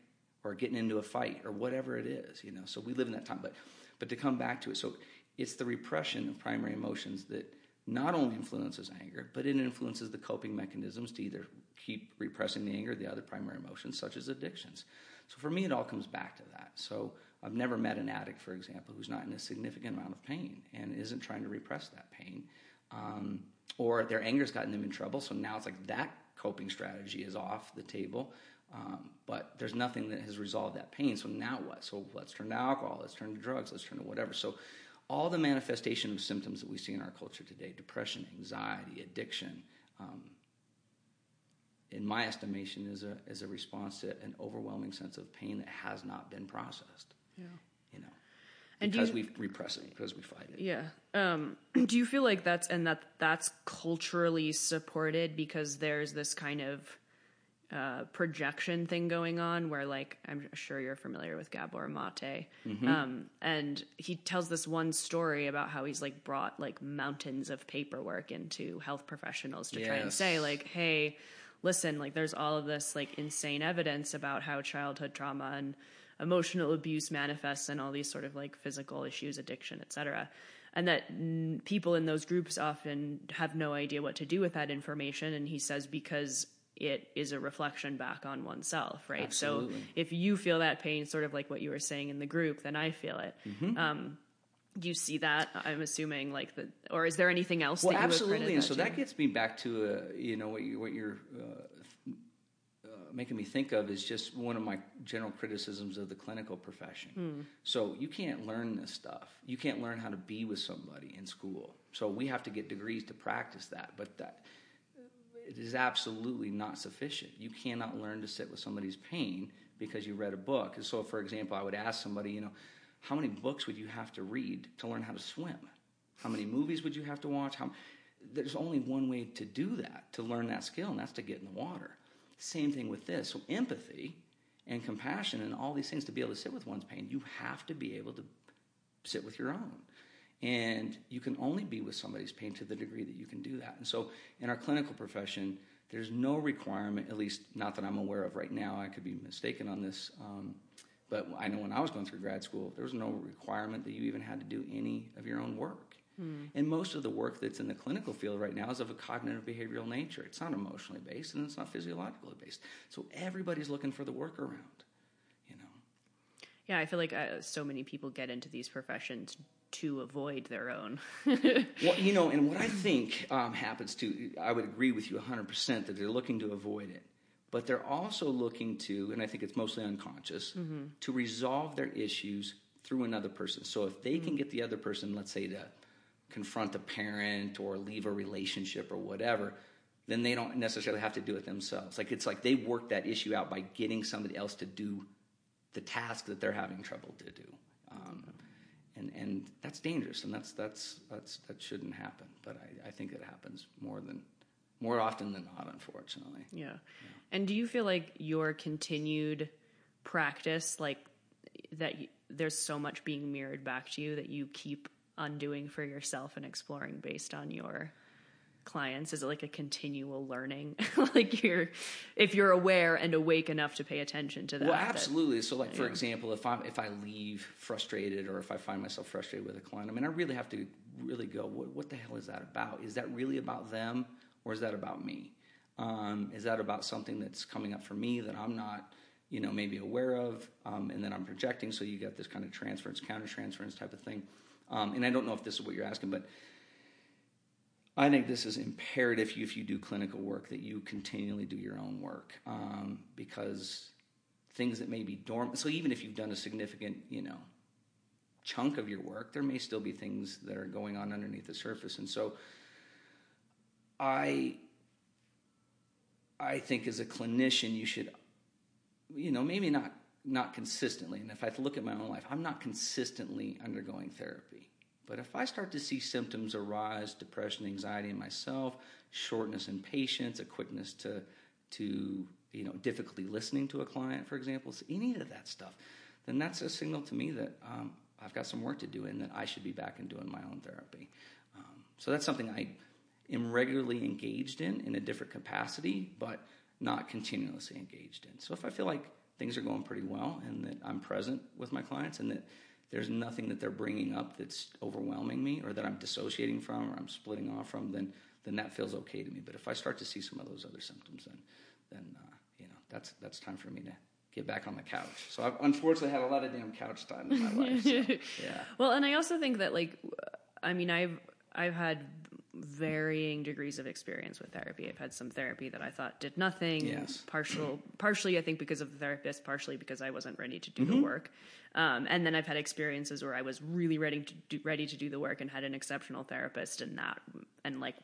or getting into a fight or whatever it is, you know. So we live in that time. But but to come back to it, so it's the repression of primary emotions that not only influences anger, but it influences the coping mechanisms to either keep repressing the anger, the other primary emotions, such as addictions. So for me, it all comes back to that. So I've never met an addict, for example, who's not in a significant amount of pain and isn't trying to repress that pain. Um, or their anger's gotten them in trouble, so now it's like that coping strategy is off the table. Um, but there's nothing that has resolved that pain. So now what? So let's turn to alcohol, let's turn to drugs, let's turn to whatever. So all the manifestation of symptoms that we see in our culture today depression, anxiety, addiction um, in my estimation, is a, is a response to an overwhelming sense of pain that has not been processed. Yeah. You know, and because you, we repress it, because we fight it. Yeah. Um, [clears throat] do you feel like that's, and that that's culturally supported because there's this kind of uh, projection thing going on where like i'm sure you're familiar with gabor mate mm-hmm. um, and he tells this one story about how he's like brought like mountains of paperwork into health professionals to yes. try and say like hey listen like there's all of this like insane evidence about how childhood trauma and emotional abuse manifests and all these sort of like physical issues addiction etc and that people in those groups often have no idea what to do with that information and he says because it is a reflection back on oneself, right? Absolutely. So if you feel that pain, sort of like what you were saying in the group, then I feel it. Mm-hmm. Um, you see that? I'm assuming like the, or is there anything else? Well, absolutely. And so that gets me back to uh, you know what you what you're uh, uh, making me think of is just one of my general criticisms of the clinical profession. Mm. So you can't learn this stuff. You can't learn how to be with somebody in school. So we have to get degrees to practice that. But that it is absolutely not sufficient. You cannot learn to sit with somebody's pain because you read a book. And so, for example, I would ask somebody, you know, how many books would you have to read to learn how to swim? How many movies would you have to watch? How, there's only one way to do that, to learn that skill, and that's to get in the water. Same thing with this. So, empathy and compassion and all these things to be able to sit with one's pain, you have to be able to sit with your own. And you can only be with somebody's pain to the degree that you can do that. And so, in our clinical profession, there's no requirement, at least not that I'm aware of right now. I could be mistaken on this. Um, but I know when I was going through grad school, there was no requirement that you even had to do any of your own work. Mm. And most of the work that's in the clinical field right now is of a cognitive behavioral nature. It's not emotionally based and it's not physiologically based. So everybody's looking for the workaround, you know. Yeah, I feel like uh, so many people get into these professions to avoid their own. [laughs] well, you know, and what I [laughs] think um, happens to, I would agree with you 100% that they're looking to avoid it. But they're also looking to, and I think it's mostly unconscious, mm-hmm. to resolve their issues through another person. So if they mm-hmm. can get the other person, let's say, to confront a parent or leave a relationship or whatever, then they don't necessarily have to do it themselves. Like it's like they work that issue out by getting somebody else to do the task that they're having trouble to do. Um, and and that's dangerous, and that's that's that's that shouldn't happen. But I, I think it happens more than more often than not, unfortunately. Yeah. yeah. And do you feel like your continued practice, like that, there's so much being mirrored back to you that you keep undoing for yourself and exploring based on your clients? Is it like a continual learning? [laughs] Like you're if you're aware and awake enough to pay attention to that well absolutely. That, so like for example if i if i leave frustrated or if i find myself frustrated with a client i mean i really have to really go what, what the hell is that about? Is that really about them or is that about me? Um, is that about something that's coming up for me that i'm not you know maybe aware of um, and then i'm projecting? So you get this kind of transference counter transference type of thing. Um, and I don't know if this is what you're asking, but I think this is imperative if you do clinical work that you continually do your own work um, because things that may be dormant. So even if you've done a significant, you know, chunk of your work, there may still be things that are going on underneath the surface. And so I I think as a clinician you should you know, maybe not not consistently, and if I look at my own life, I'm not consistently undergoing therapy. But if I start to see symptoms arise, depression, anxiety in myself, shortness in patience, a quickness to to you know difficulty listening to a client, for example, so any of that stuff, then that's a signal to me that um, I've got some work to do and that I should be back and doing my own therapy. Um, so that's something I am regularly engaged in in a different capacity, but not continuously engaged in. So if I feel like things are going pretty well and that I'm present with my clients and that there's nothing that they're bringing up that's overwhelming me or that I'm dissociating from or I'm splitting off from, then then that feels okay to me. But if I start to see some of those other symptoms, then then uh, you know that's that's time for me to get back on the couch. So I've unfortunately had a lot of damn couch time in my life. So, [laughs] yeah. Well, and I also think that like, I mean, I've I've had varying degrees of experience with therapy. I've had some therapy that I thought did nothing. Yes. Partial, partially I think because of the therapist, partially because I wasn't ready to do mm-hmm. the work. Um, and then I've had experiences where I was really ready to do, ready to do the work and had an exceptional therapist, and that and like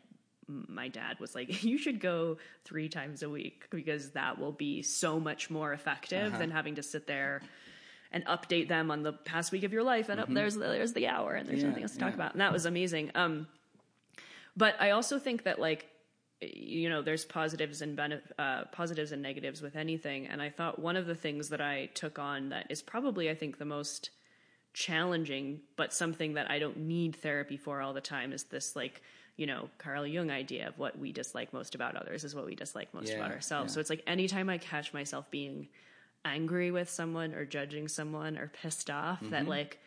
my dad was like, [laughs] you should go three times a week because that will be so much more effective uh-huh. than having to sit there and update them on the past week of your life. And mm-hmm. up there's there's the hour, and there's yeah, nothing else to yeah. talk about. And that was amazing. Um, but I also think that like you know there's positives and benef- uh, positives and negatives with anything and i thought one of the things that i took on that is probably i think the most challenging but something that i don't need therapy for all the time is this like you know carl jung idea of what we dislike most about others is what we dislike most yeah, about ourselves yeah. so it's like anytime i catch myself being angry with someone or judging someone or pissed off mm-hmm. that like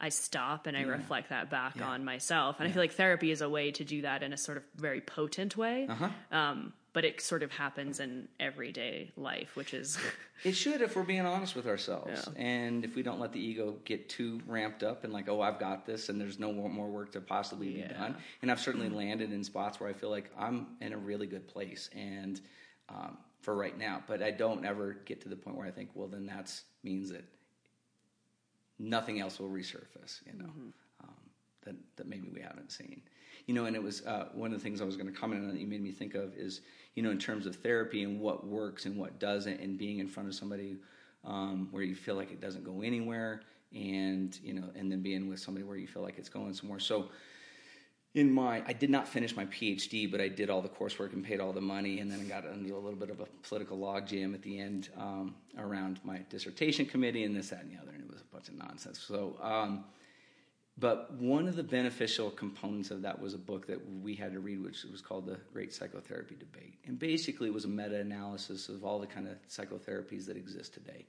I stop and I yeah. reflect that back yeah. on myself. And yeah. I feel like therapy is a way to do that in a sort of very potent way. Uh-huh. Um, but it sort of happens in everyday life, which is. it should if we're being honest with ourselves. And if we don't let the ego get too ramped up and like, oh, I've got this and there's no more work to possibly be done. And I've certainly landed in spots where I feel like I'm in a really good place. And um, for right now, but I don't ever get to the point where I think, well, then that means that nothing else will resurface, you know, mm-hmm. um, that, that maybe we haven't seen. You know, and it was uh, one of the things I was going to comment on that you made me think of is, you know, in terms of therapy and what works and what doesn't, and being in front of somebody um, where you feel like it doesn't go anywhere, and you know, and then being with somebody where you feel like it's going somewhere. So, in my I did not finish my PhD, but I did all the coursework and paid all the money, and then I got into a little bit of a political logjam at the end um, around my dissertation committee and this, that, and the other, and it was a bunch of nonsense. So, um, but one of the beneficial components of that was a book that we had to read, which was called The Great Psychotherapy Debate, and basically it was a meta-analysis of all the kind of psychotherapies that exist today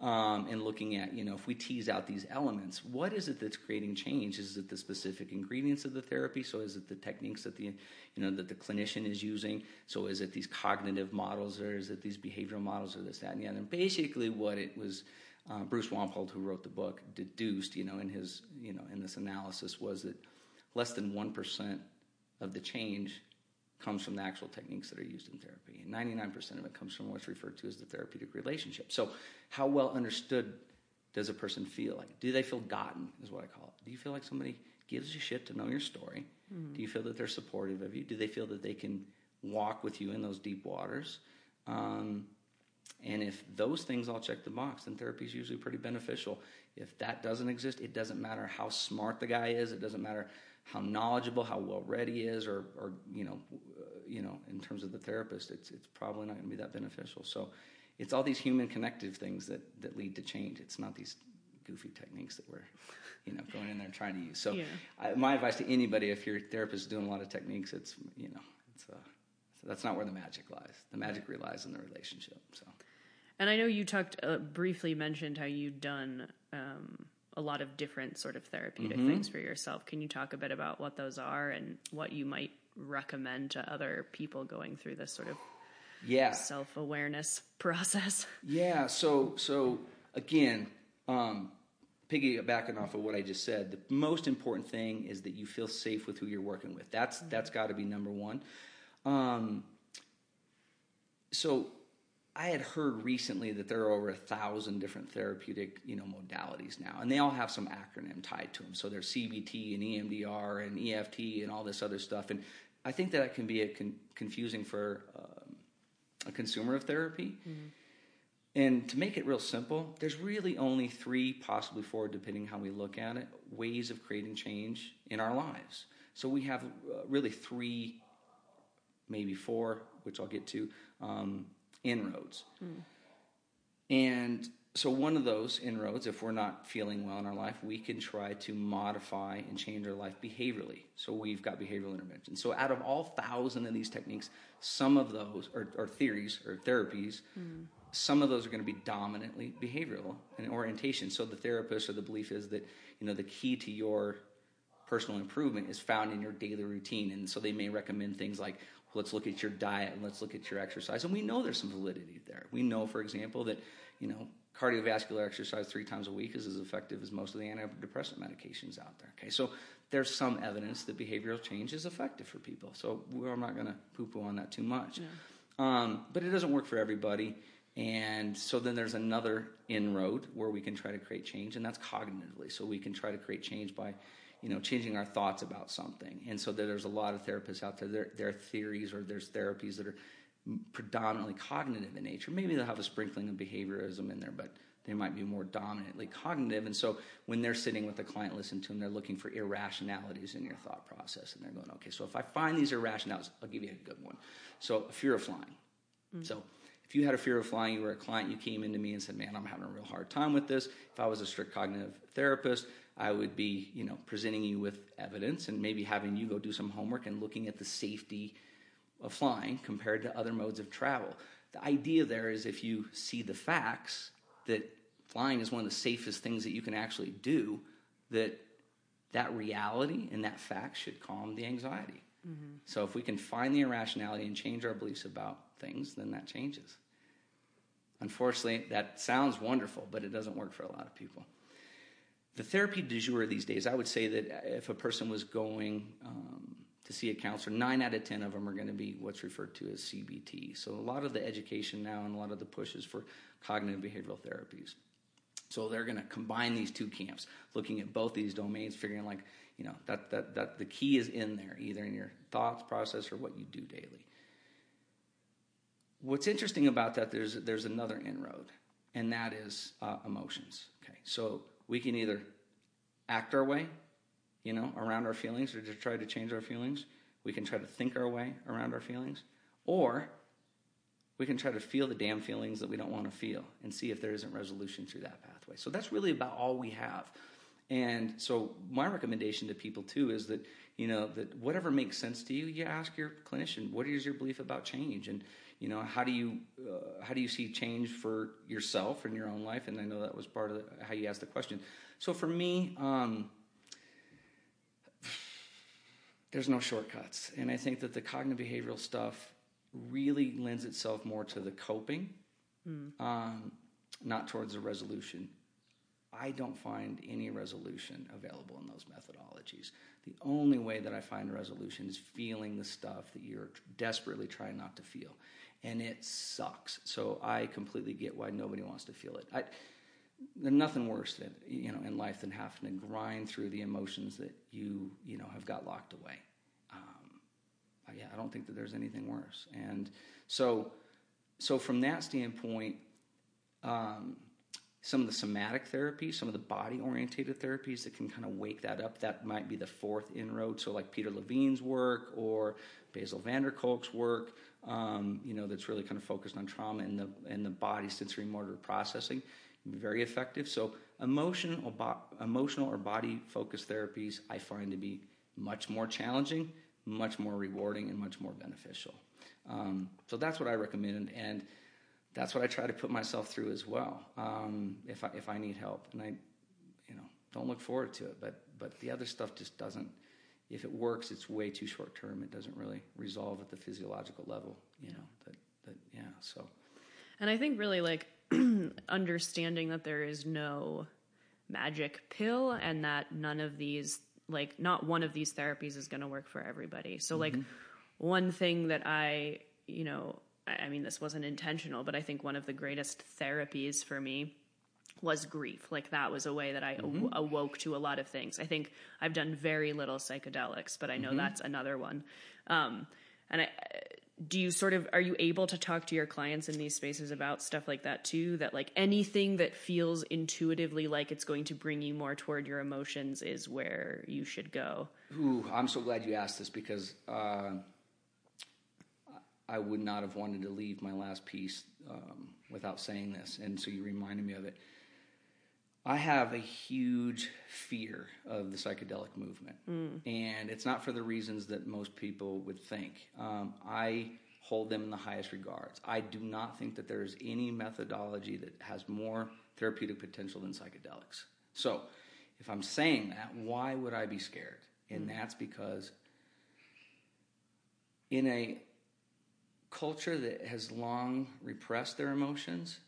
um, and looking at, you know, if we tease out these elements, what is it that's creating change? Is it the specific ingredients of the therapy? So is it the techniques that the, you know, that the clinician is using? So is it these cognitive models, or is it these behavioral models, or this, that, and the other? And basically, what it was, uh, Bruce Wampold, who wrote the book, deduced, you know, in his, you know, in this analysis, was that less than one percent of the change comes from the actual techniques that are used in therapy. And 99% of it comes from what's referred to as the therapeutic relationship. So, how well understood does a person feel? Like, do they feel gotten, is what I call it. Do you feel like somebody gives you shit to know your story? Mm-hmm. Do you feel that they're supportive of you? Do they feel that they can walk with you in those deep waters? Um, and if those things all check the box, then therapy is usually pretty beneficial. If that doesn't exist, it doesn't matter how smart the guy is. It doesn't matter how knowledgeable, how well read he is, or, or you know, uh, you know, in terms of the therapist, it's it's probably not going to be that beneficial. So, it's all these human connective things that that lead to change. It's not these goofy techniques that we're, you know, going in there and trying to use. So, yeah. I, my advice to anybody, if your therapist is doing a lot of techniques, it's you know, it's uh, that's not where the magic lies. The magic relies in the relationship. So. And I know you talked uh, briefly mentioned how you'd done um, a lot of different sort of therapeutic mm-hmm. things for yourself. Can you talk a bit about what those are and what you might recommend to other people going through this sort of yeah self awareness [laughs] process? Yeah. So so again, um, piggybacking off of what I just said, the most important thing is that you feel safe with who you're working with. That's mm-hmm. that's got to be number one. Um, so I had heard recently that there are over a thousand different therapeutic, you know, modalities now, and they all have some acronym tied to them. So there's CBT and EMDR and EFT and all this other stuff, and I think that can be con- confusing for um, a consumer of therapy. Mm-hmm. And to make it real simple, there's really only three, possibly four, depending how we look at it, ways of creating change in our lives. So we have uh, really three, maybe four, which I'll get to. Um, inroads. Mm. And so, one of those inroads, if we're not feeling well in our life, we can try to modify and change our life behaviorally. So, we've got behavioral intervention. So, out of all thousand of these techniques, some of those, are, or theories or therapies, mm. some of those are going to be dominantly behavioral and orientation. So, the therapist or the belief is that you know the key to your personal improvement is found in your daily routine. And so, they may recommend things like let's look at your diet and let's look at your exercise. And we know there's some validity there. We know, for example, that you know cardiovascular exercise three times a week is as effective as most of the antidepressant medications out there. Okay, so there's some evidence that behavioral change is effective for people. So I'm not going to poo-poo on that too much. Um, but it doesn't work for everybody. And so then there's another inroad where we can try to create change, and that's cognitively. So we can try to create change by you know, changing our thoughts about something. And so there's a lot of therapists out there. There, there are theories or there's therapies that are predominantly cognitive in nature. Maybe they'll have a sprinkling of behaviorism in there, but they might be more dominantly cognitive. And so when they're sitting with a client, listen to them, they're looking for irrationalities in your thought process. And they're going, okay, so if I find these irrationalities, I'll give you a good one. So a fear of flying. Mm-hmm. So if you had a fear of flying, you were a client, you came into me and said, man, I'm having a real hard time with this. If I was a strict cognitive therapist, I would be, you know, presenting you with evidence and maybe having you go do some homework and looking at the safety of flying compared to other modes of travel. The idea there is if you see the facts that flying is one of the safest things that you can actually do, that that reality and that fact should calm the anxiety. Mm-hmm. So if we can find the irrationality and change our beliefs about things, then that changes. Unfortunately, that sounds wonderful, but it doesn't work for a lot of people the therapy du jour these days, I would say that if a person was going um, to see a counselor, nine out of 10 of them are going to be what's referred to as CBT. So a lot of the education now and a lot of the pushes for cognitive behavioral therapies. So they're going to combine these two camps, looking at both these domains, figuring like, you know, that, that, that the key is in there, either in your thoughts process or what you do daily. What's interesting about that, there's, there's another inroad, and that is uh, emotions. Okay, so we can either act our way you know, around our feelings or to try to change our feelings. We can try to think our way around our feelings. Or we can try to feel the damn feelings that we don't want to feel and see if there isn't resolution through that pathway. So that's really about all we have. And so my recommendation to people too is that you know that whatever makes sense to you, you ask your clinician, what is your belief about change, and you know how do you uh, how do you see change for yourself in your own life? And I know that was part of the, how you asked the question. So for me, um, there's no shortcuts, and I think that the cognitive behavioral stuff really lends itself more to the coping, mm. um, not towards the resolution. I don't find any resolution available in those methodologies. The only way that I find resolution is feeling the stuff that you're desperately trying not to feel. And it sucks. So I completely get why nobody wants to feel it. I, there's nothing worse than, you know, in life than having to grind through the emotions that you, you know, have got locked away. Um, yeah, I don't think that there's anything worse. And so, so from that standpoint, um, some of the somatic therapies, some of the body orientated therapies that can kind of wake that up. That might be the fourth inroad. So, like Peter Levine's work or Bessel van der Kolk's work, um, you know, that's really kind of focused on trauma and the and the body sensory motor processing, very effective. So, emotional emotional or body focused therapies I find to be much more challenging, much more rewarding, and much more beneficial. Um, so that's what I recommend and that's what I try to put myself through as well. Um, if I if I need help, and I, you know, don't look forward to it. But but the other stuff just doesn't. If it works, it's way too short term. It doesn't really resolve at the physiological level. You know that that yeah. So. And I think really like [clears throat] understanding that there is no magic pill and that none of these like not one of these therapies is going to work for everybody. So mm-hmm. like one thing that I you know I mean, this wasn't intentional, but I think one of the greatest therapies for me was grief. Like that was a way that I mm-hmm. awoke to a lot of things. I think I've done very little psychedelics, but I know mm-hmm. that's another one. Um, and I, do you sort of are you able to talk to your clients in these spaces about stuff like that too? That like anything that feels intuitively like it's going to bring you more toward your emotions is where you should go. Ooh, I'm so glad you asked this because. Uh I would not have wanted to leave my last piece um, without saying this, and so you reminded me of it. I have a huge fear of the psychedelic movement, mm. and it's not for the reasons that most people would think. Um, I hold them in the highest regards. I do not think that there is any methodology that has more therapeutic potential than psychedelics. So, if I'm saying that, why would I be scared? And mm. that's because in a culture that has long repressed their emotions,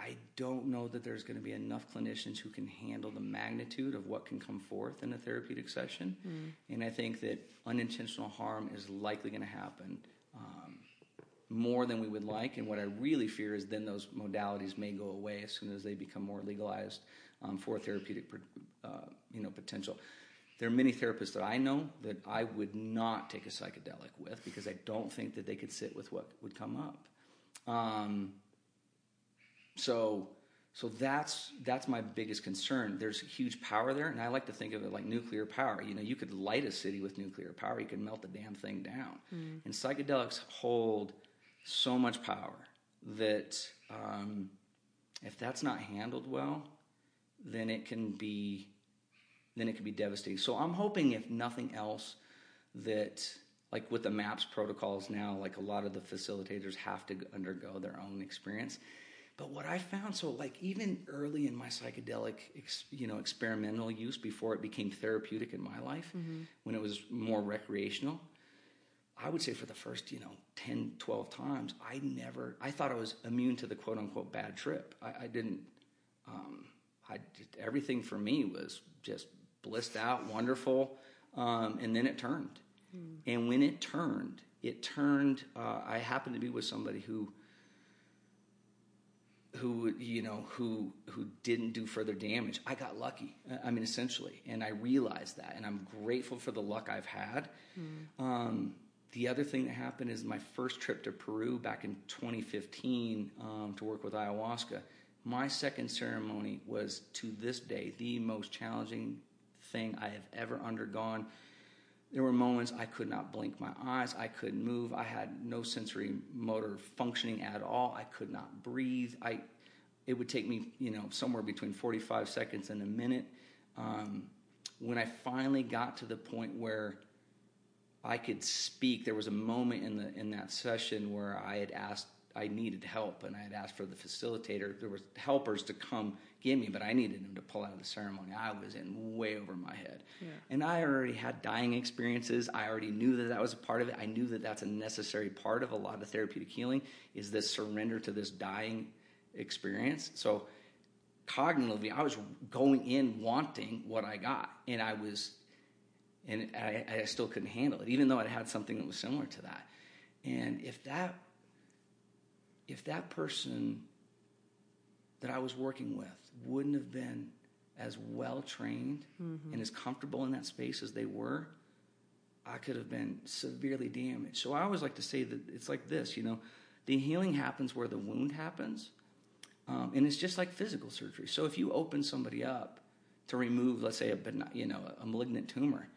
I don't know that there's going to be enough clinicians who can handle the magnitude of what can come forth in a therapeutic session. Mm. And I think that unintentional harm is likely going to happen um, more than we would like. And what I really fear is then those modalities may go away as soon as they become more legalized um, for therapeutic uh, you know, potential. There are many therapists that I know that I would not take a psychedelic with because I don't think that they could sit with what would come up. Um, so, so that's that's my biggest concern. There's huge power there, and I like to think of it like nuclear power. You know, you could light a city with nuclear power. You could melt the damn thing down. Mm. And psychedelics hold so much power that um, if that's not handled well, then it can be then it can be devastating. So I'm hoping, if nothing else, that like with the MAPS protocols now, like a lot of the facilitators have to undergo their own experience. But what I found, so like even early in my psychedelic, you know, experimental use before it became therapeutic in my life, mm-hmm. when it was more recreational, I would say for the first, you know, 10, 12 times, I never, I thought I was immune to the quote unquote bad trip. I, I didn't, um, I just, everything for me was just blissed out, wonderful, um, and then it turned. Mm. And when it turned, it turned. Uh, I happened to be with somebody who, who you know, who who didn't do further damage. I got lucky. I mean, essentially, and I realized that, and I'm grateful for the luck I've had. Mm. Um, the other thing that happened is my first trip to Peru back in 2015 um, to work with ayahuasca. My second ceremony was to this day the most challenging thing I have ever undergone. There were moments I could not blink my eyes. I couldn't move. I had no sensory motor functioning at all. I could not breathe. I, it would take me, you know, somewhere between 45 seconds and a minute. Um, when I finally got to the point where I could speak, there was a moment in the in that session where I had asked I needed help, and I had asked for the facilitator. There were helpers to come get me, but I needed him to pull out of the ceremony. I was in way over my head, yeah. and I already had dying experiences. I already knew that that was a part of it. I knew that that's a necessary part of a lot of therapeutic healing is this surrender to this dying experience. So cognitively, I was going in wanting what I got, and I was, and I, I still couldn't handle it, even though I had something that was similar to that. And if that if that person that I was working with wouldn't have been as well trained mm-hmm. and as comfortable in that space as they were, I could have been severely damaged. So I always like to say that it's like this, you know, the healing happens where the wound happens. Um, and it's just like physical surgery. So if you open somebody up to remove, let's say, a you know a malignant tumor,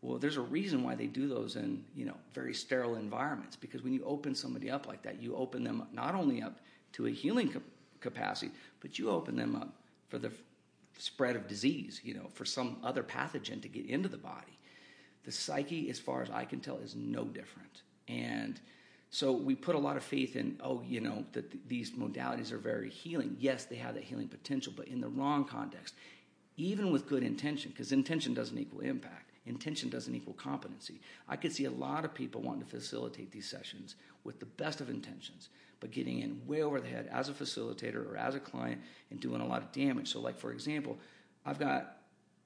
well, there's a reason why they do those in you know very sterile environments because when you open somebody up like that, you open them not only up to a healing capacity, but you open them up for the spread of disease, you know, for some other pathogen to get into the body. The psyche, as far as I can tell, is no different. And so we put a lot of faith in, oh, you know, that th- these modalities are very healing. Yes, they have that healing potential, but in the wrong context, even with good intention, because intention doesn't equal impact intention doesn't equal competency. I could see a lot of people wanting to facilitate these sessions with the best of intentions, but getting in way over the head as a facilitator or as a client and doing a lot of damage. So, like for example, I've got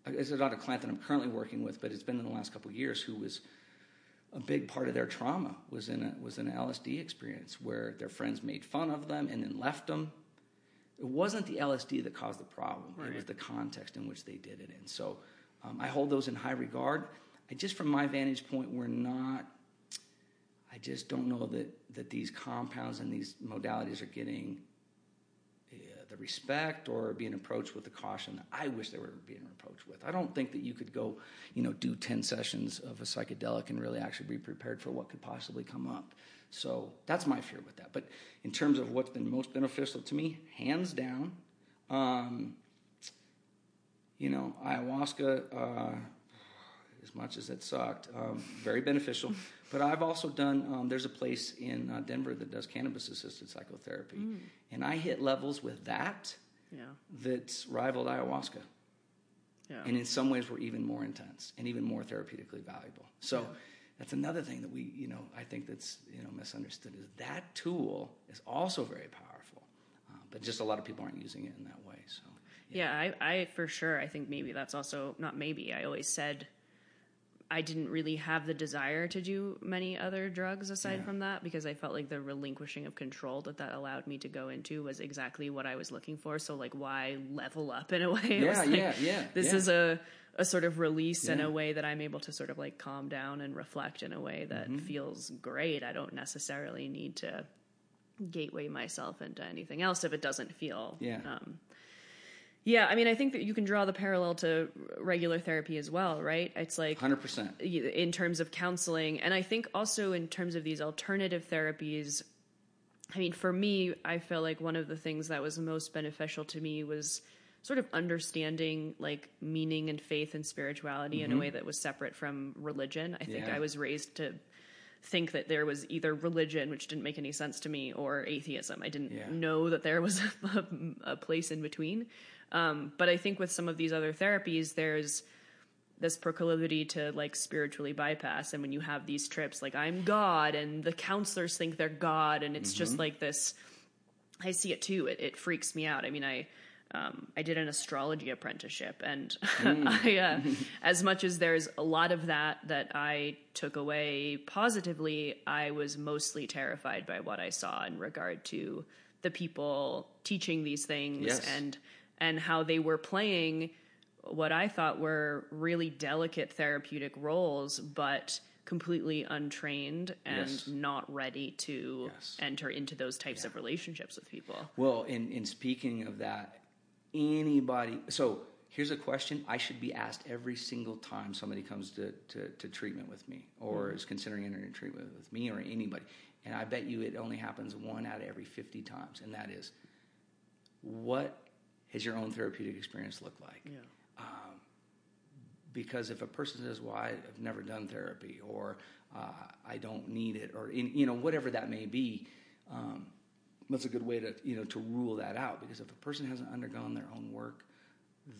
it's not a client that I'm currently working with, but it's been in the last couple of years who was a big part of their trauma was in a, was an LSD experience where their friends made fun of them and then left them. It wasn't the LSD that caused the problem; right. it was the context in which they did it And So um, I hold those in high regard. I just, from my vantage point, we're not. I just don't know that that these compounds and these modalities are getting uh, the respect or being approached with the caution that I wish they were being approached with. I don't think that you could go, you know, do 10 sessions of a psychedelic and really actually be prepared for what could possibly come up. So that's my fear with that. But in terms of what's been most beneficial to me, hands down, um, you know, ayahuasca, uh, as much as it sucked, um, very beneficial. But I've also done, um, there's a place in uh, Denver that does cannabis assisted psychotherapy. Mm. And I hit levels with that yeah. that's rivaled ayahuasca. Yeah. And in some ways, were even more intense and even more therapeutically valuable. So yeah. that's another thing that we, you know, I think that's you know misunderstood is that tool is also very powerful, uh, but just a lot of people aren't using it in that way. So yeah, I, I for sure. I think maybe that's also not maybe. I always said I didn't really have the desire to do many other drugs aside yeah. from that because I felt like the relinquishing of control that that allowed me to go into was exactly what I was looking for. So like, why level up in a [laughs] way? Yeah, like, yeah, yeah. This yeah. is a a sort of release yeah. in a way that I'm able to sort of like calm down and reflect in a way that mm-hmm. feels great. I don't necessarily need to gateway myself into anything else if it doesn't feel yeah. Um, yeah, I mean, I think that you can draw the parallel to regular therapy as well, right? It's like 100% in terms of counseling. And I think also in terms of these alternative therapies, I mean, for me, I feel like one of the things that was most beneficial to me was sort of understanding like meaning and faith and spirituality mm-hmm. in a mm-hmm. way that was separate from religion. I think yeah. I was raised to think that there was either religion, which didn't make any sense to me, or atheism. I didn't yeah. know that there was [laughs] a, a place in between. Um, but I think with some of these other therapies, there's this proclivity to like spiritually bypass. And when you have these trips, like I'm God, and the counselors think they're God, and it's mm-hmm. just like this. I see it too. It, it freaks me out. I mean, I um, I did an astrology apprenticeship, and mm. [laughs] I, uh, [laughs] as much as there's a lot of that that I took away positively, I was mostly terrified by what I saw in regard to the people teaching these things yes. and and how they were playing what I thought were really delicate therapeutic roles, but completely untrained and yes. not ready to yes. enter into those types yeah. of relationships with people. Well, in, in speaking of that, anybody, so here's a question I should be asked every single time somebody comes to, to, to treatment with me or mm-hmm. is considering entering treatment with me or anybody. And I bet you it only happens one out of every 50 times. And that is, what has your own therapeutic experience look like? Yeah. Um, because if a person says, "Well, I've never done therapy," or uh, "I don't need it," or in, you know whatever that may be, um, that's a good way to you know to rule that out. Because if a person hasn't undergone their own work,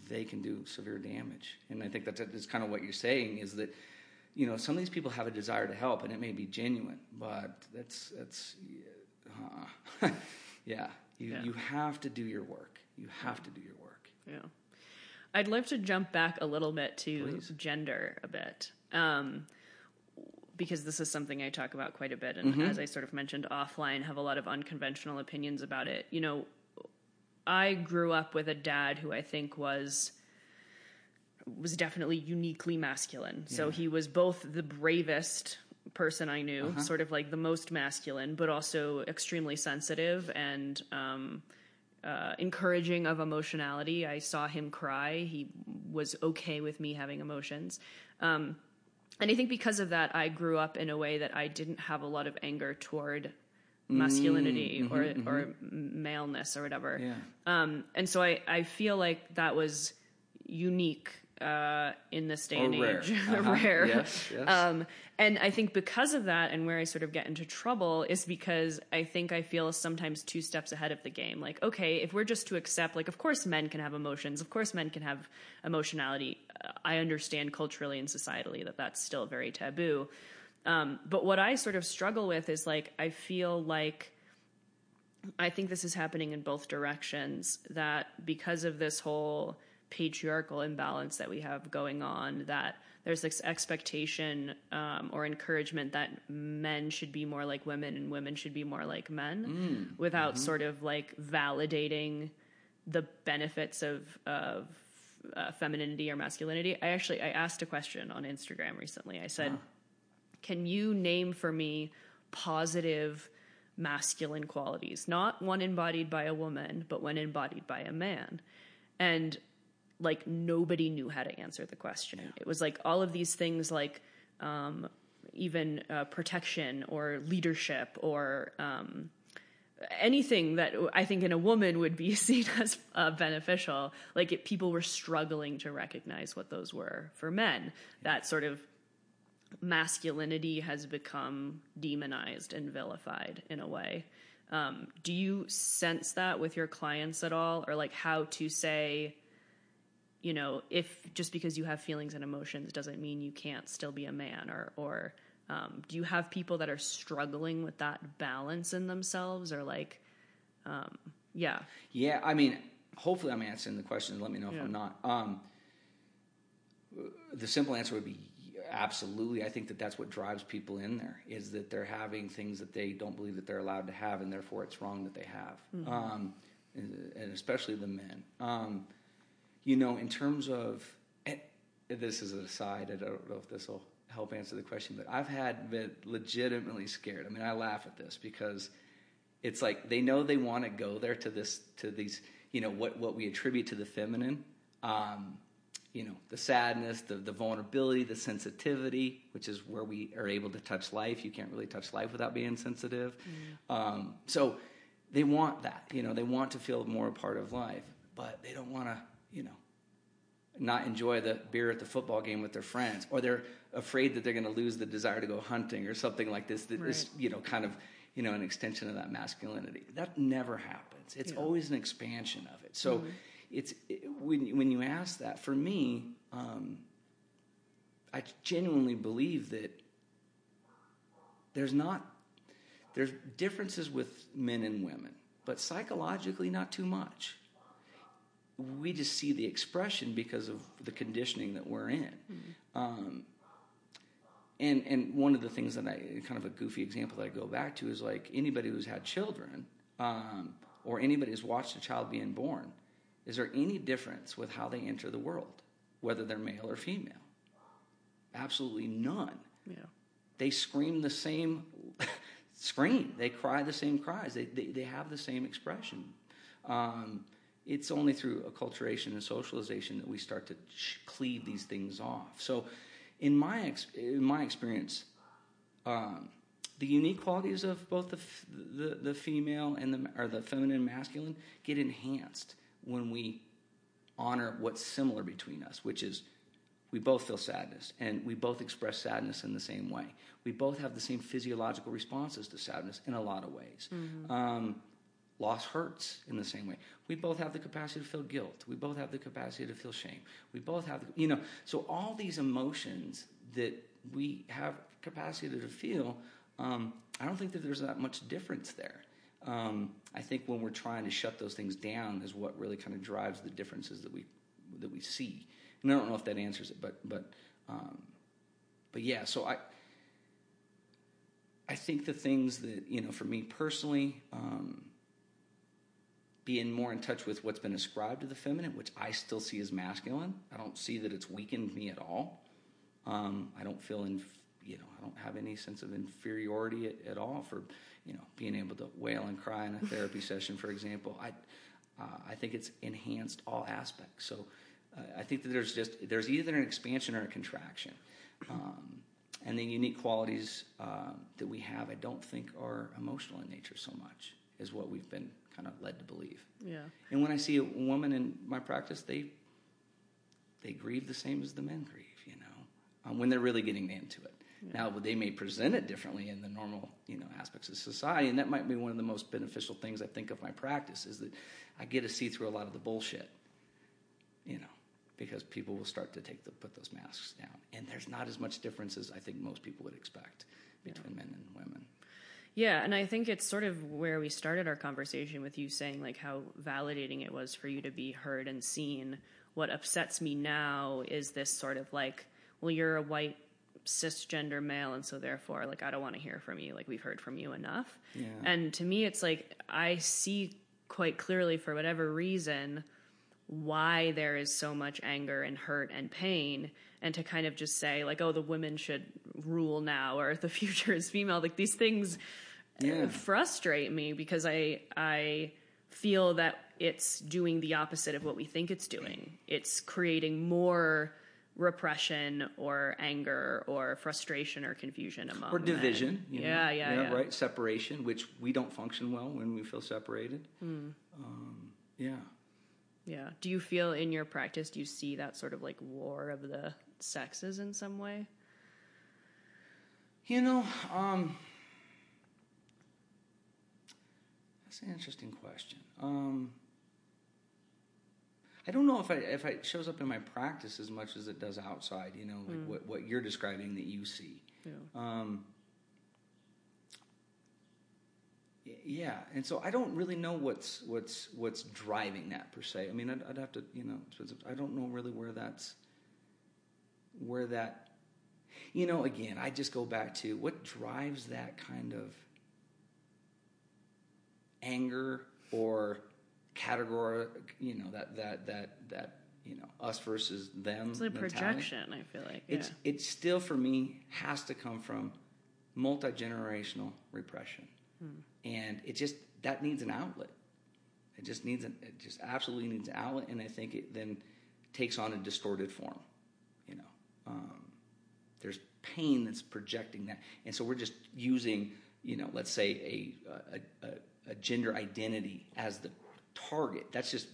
they can do severe damage. And I think that's, that's kind of what you're saying is that you know some of these people have a desire to help, and it may be genuine, but that's that's uh, [laughs] yeah. You yeah. you have to do your work. You have to do your work. Yeah. I'd love to jump back a little bit to Please. gender a bit. Um, because this is something I talk about quite a bit, and mm-hmm. as I sort of mentioned offline, have a lot of unconventional opinions about it. You know, I grew up with a dad who I think was was definitely uniquely masculine. Yeah. So he was both the bravest person I knew, uh-huh. sort of like the most masculine, but also extremely sensitive and um, uh, encouraging of emotionality. I saw him cry. He was okay with me having emotions. Um, and I think because of that, I grew up in a way that I didn't have a lot of anger toward masculinity mm-hmm, or mm-hmm. or maleness or whatever. Yeah. Um, and so I, I feel like that was unique uh, in this day or and rare. age. [laughs] Uh-huh. rare. Yes, yes. Um, and I think because of that, and where I sort of get into trouble is because I think I feel sometimes two steps ahead of the game. Like, okay, if we're just to accept, like, of course men can have emotions, of course men can have emotionality. Uh, I understand culturally and societally that that's still very taboo. Um, but what I sort of struggle with is like, I feel like I think this is happening in both directions. That because of this whole patriarchal imbalance that we have going on that there's this expectation um, or encouragement that men should be more like women and women should be more like men mm. without mm-hmm. sort of like validating the benefits of of uh, femininity or masculinity i actually i asked a question on instagram recently i said huh. can you name for me positive masculine qualities not one embodied by a woman but one embodied by a man and like nobody knew how to answer the question. Yeah. It was like all of these things, like um, even uh, protection or leadership or um, anything that I think in a woman would be [laughs] seen as uh, beneficial. Like it, people were struggling to recognize what those were for men. Yeah. That sort of masculinity has become demonized and vilified in a way. Um, do you sense that with your clients at all, or like how to say? You know, if just because you have feelings and emotions doesn't mean you can't still be a man, or or um, do you have people that are struggling with that balance in themselves, or like, um, yeah, yeah. I mean, hopefully, I'm answering the question. Let me know if yeah. I'm not. Um, the simple answer would be absolutely. I think that that's what drives people in there is that they're having things that they don't believe that they're allowed to have, and therefore it's wrong that they have, mm-hmm. um, and, and, especially the men. Um, you know, in terms of, this is an aside, I don't know if this will help answer the question, but I've had been legitimately scared. I mean, I laugh at this because it's like they know they want to go there to this, to these, you know, what, what we attribute to the feminine. Um, you know, the sadness, the, the vulnerability, the sensitivity, which is where we are able to touch life. You can't really touch life without being sensitive. Mm. Um, so they want that, you know, they want to feel more a part of life, but they don't want to you know, not enjoy the beer at the football game with their friends, or they're afraid that they're going to lose the desire to go hunting or something like this. That right. is, you know, kind of, you know, an extension of that masculinity. That never happens. It's yeah. always an expansion of it. So, mm-hmm. it's it, when when you ask that, for me, um, I genuinely believe that there's not there's differences with men and women, but psychologically, not too much we just see the expression because of the conditioning that we're in. Mm-hmm. Um, and and one of the things that I kind of a goofy example that I go back to is like anybody who's had children um, or anybody who's watched a child being born. Is there any difference with how they enter the world, whether they're male or female? Absolutely none. Yeah. They scream the same [laughs] scream. They cry the same cries. They, they, they have the same expression. Um, it's only through acculturation and socialization that we start to cleave these things off. So, in my ex- in my experience, um, the unique qualities of both the, f- the the female and the or the feminine and masculine get enhanced when we honor what's similar between us, which is we both feel sadness and we both express sadness in the same way. We both have the same physiological responses to sadness in a lot of ways. Mm-hmm. Um, loss hurts in the same way. We both have the capacity to feel guilt. We both have the capacity to feel shame. We both have, the, you know, so all these emotions that we have capacity to feel, um, I don't think that there's that much difference there. Um, I think when we're trying to shut those things down is what really kind of drives the differences that we that we see. And I don't know if that answers it, but but um, but yeah. So I I think the things that you know for me personally, um, being more in touch with what's been ascribed to the feminine, which I still see as masculine. I don't see that it's weakened me at all. Um, I don't feel in you know I don't have any sense of inferiority at, at all for you know being able to wail and cry in a therapy [laughs] session, for example. I uh, I think it's enhanced all aspects. So uh, I think that there's just there's either an expansion or a contraction, um, and the unique qualities uh, that we have, I don't think are emotional in nature so much is what we've been kind of led to believe. Yeah. And when I see a woman in my practice, they they grieve the same as the men grieve, you know, um, when they're really getting into it. Yeah. Now, they may present it differently in the normal, you know, aspects of society, and that might be one of the most beneficial things I think of my practice is that I get to see through a lot of the bullshit, you know, because people will start to take the put those masks down, and there's not as much difference as I think most people would expect between yeah. men and women. Yeah, and I think it's sort of where we started our conversation with you saying like how validating it was for you to be heard and seen. What upsets me now is this sort of like, well, you're a white cisgender male and so therefore like I don't want to hear from you like we've heard from you enough. Yeah. And to me it's like I see quite clearly for whatever reason why there is so much anger and hurt and pain and to kind of just say like oh the women should rule now or the [laughs] future is female like these things yeah. frustrate me because i i feel that it's doing the opposite of what we think it's doing it's creating more repression or anger or frustration or confusion among or division yeah, yeah, yeah, right separation which we don't function well when we feel separated mm. um, yeah yeah. Do you feel in your practice, do you see that sort of like war of the sexes in some way? You know, um, that's an interesting question. Um, I don't know if I, if it shows up in my practice as much as it does outside. You know, like mm. what what you're describing that you see. Yeah. Um, yeah, and so I don't really know what's what's what's driving that per se. I mean, I'd, I'd have to, you know, I don't know really where that's where that, you know, again, I just go back to what drives that kind of anger or category, you know, that that that that you know us versus them. It's like projection. I feel like yeah. it's it still for me has to come from multi generational repression. Hmm and it just that needs an outlet. It just needs an, it just absolutely needs an outlet, and I think it then takes on a distorted form. You know, um, there's pain that's projecting that, and so we're just using you know, let's say a a, a, a gender identity as the target. That's just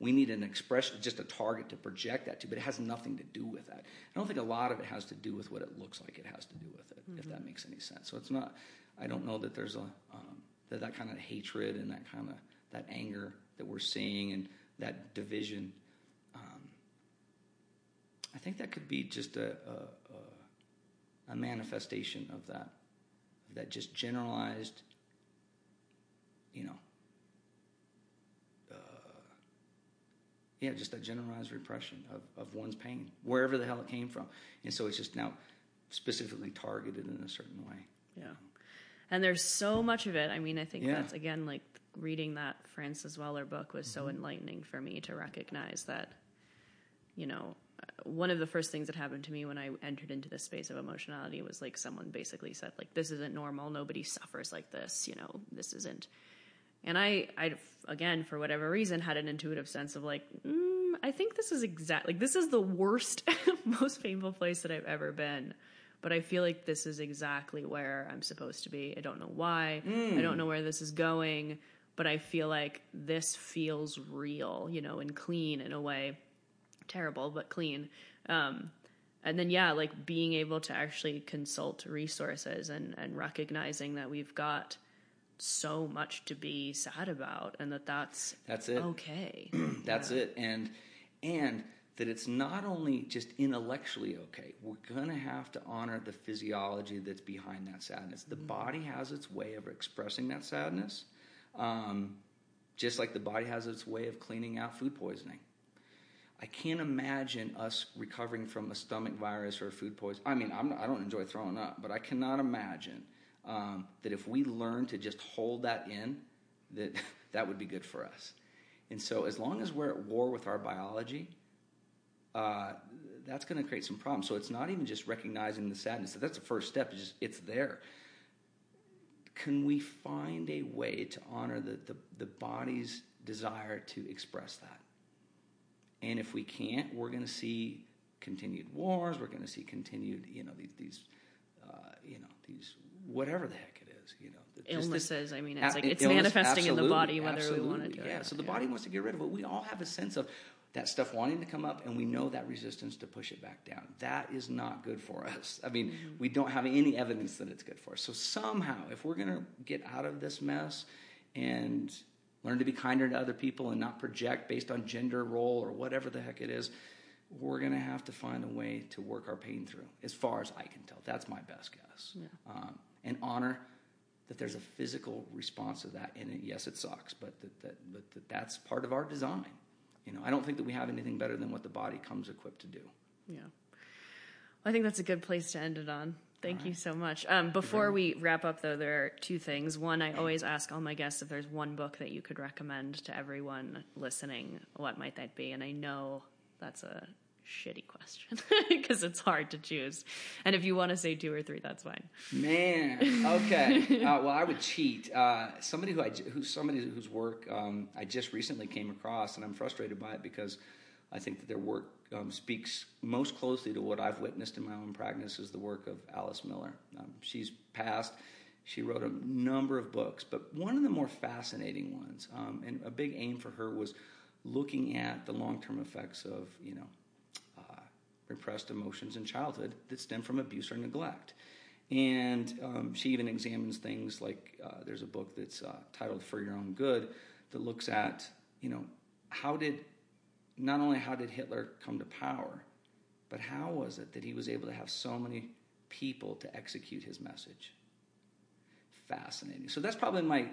we need an expression, just a target to project that to, but it has nothing to do with that. I don't think a lot of it has to do with what it looks like it has to do with it, mm-hmm. if that makes any sense. So it's not, I don't know that there's a, um, that, that kind of hatred and that kind of that anger that we're seeing and that division. Um, I think that could be just a, a, a manifestation of that, of that just generalized, you know, uh, yeah, just that generalized repression of, of one's pain, wherever the hell it came from. And so it's just now specifically targeted in a certain way. Yeah and there's so much of it. I mean, I think yeah. that's again like reading that Francis Weller book was so mm-hmm. enlightening for me to recognize that, you know, one of the first things that happened to me when I entered into this space of emotionality was like someone basically said like this isn't normal. Nobody suffers like this. You know, this isn't. And I, I again, for whatever reason, had an intuitive sense of like, mm, I think this is exactly Like this is the worst, [laughs] most painful place that I've ever been. But I feel like this is exactly where I'm supposed to be. I don't know why. I don't know where this is going. But I feel like this feels real, you know, and clean in a way. Terrible, but clean. Um, and then yeah like being able to actually consult resources and and recognizing that we've got so much to be sad about and that that's That's it. okay [clears throat] That's it. And and that it's not only just intellectually okay. We're going to have to honor the physiology that's behind that sadness. The body has its way of expressing that sadness, um, just like the body has its way of cleaning out food poisoning. I can't imagine us recovering from a stomach virus or a food poison. I mean, I'm not, I don't enjoy throwing up, but I cannot imagine um, that if we learn to just hold that in, that [laughs] that would be good for us. And so, as long as we're at war with our biology, uh, that's going to create some problems. So it's not even just recognizing the sadness. That's the first step. It's just it's there. Can we find a way to honor the, the, the body's desire to express that? And if we can't, we're going to see continued wars. We're going to see continued, you know, these, these uh, you know, these whatever the heck it is, you know, just this- illnesses i mean it's like it's illness, manifesting in the body whether we want to do absolutely, it yeah. So the body wants to get rid of it. We all have a sense of that stuff wanting to come up, and we know that resistance to push it back down. That is not good for us. I mean, Mm-hmm. we don't have any evidence that it's good for us. So somehow, if we're going to get out of this mess and learn to be kinder to other people and not project based on gender role or whatever the heck it is, we're going to have to find a way to work our pain through, as far as I can tell. That's my best guess. Um, and honor that there's a physical response to that. And it, yes, it sucks, but that, that, but that that's part of our design. You know, I don't think that we have anything better than what the body comes equipped to do. Yeah. I think that's a good place to end it on. Thank you so much. Um, before we wrap up, though, there are two things. One, I always ask all my guests if there's one book that you could recommend to everyone listening. What might that be? And I know that's a shitty question [laughs] because it's hard to choose. And if you want to say two or three, that's fine. Man, [laughs] okay. uh, well, I would cheat. Uh, somebody who I who's somebody whose work um, I just recently came across, and I'm frustrated by it because I think that their work um, speaks most closely to what I've witnessed in my own practice. Is the work of Alice Miller. Um, she's passed. She wrote a number of books, but one of the more fascinating ones, um, and a big aim for her was looking at the long-term effects of you know uh, repressed emotions in childhood that stem from abuse or neglect. And um, she even examines things like uh, there's a book that's uh, titled "For Your Own Good" that looks at you know how did not only how did Hitler come to power, but how was it that he was able to have so many people to execute his message? Fascinating. So that's probably my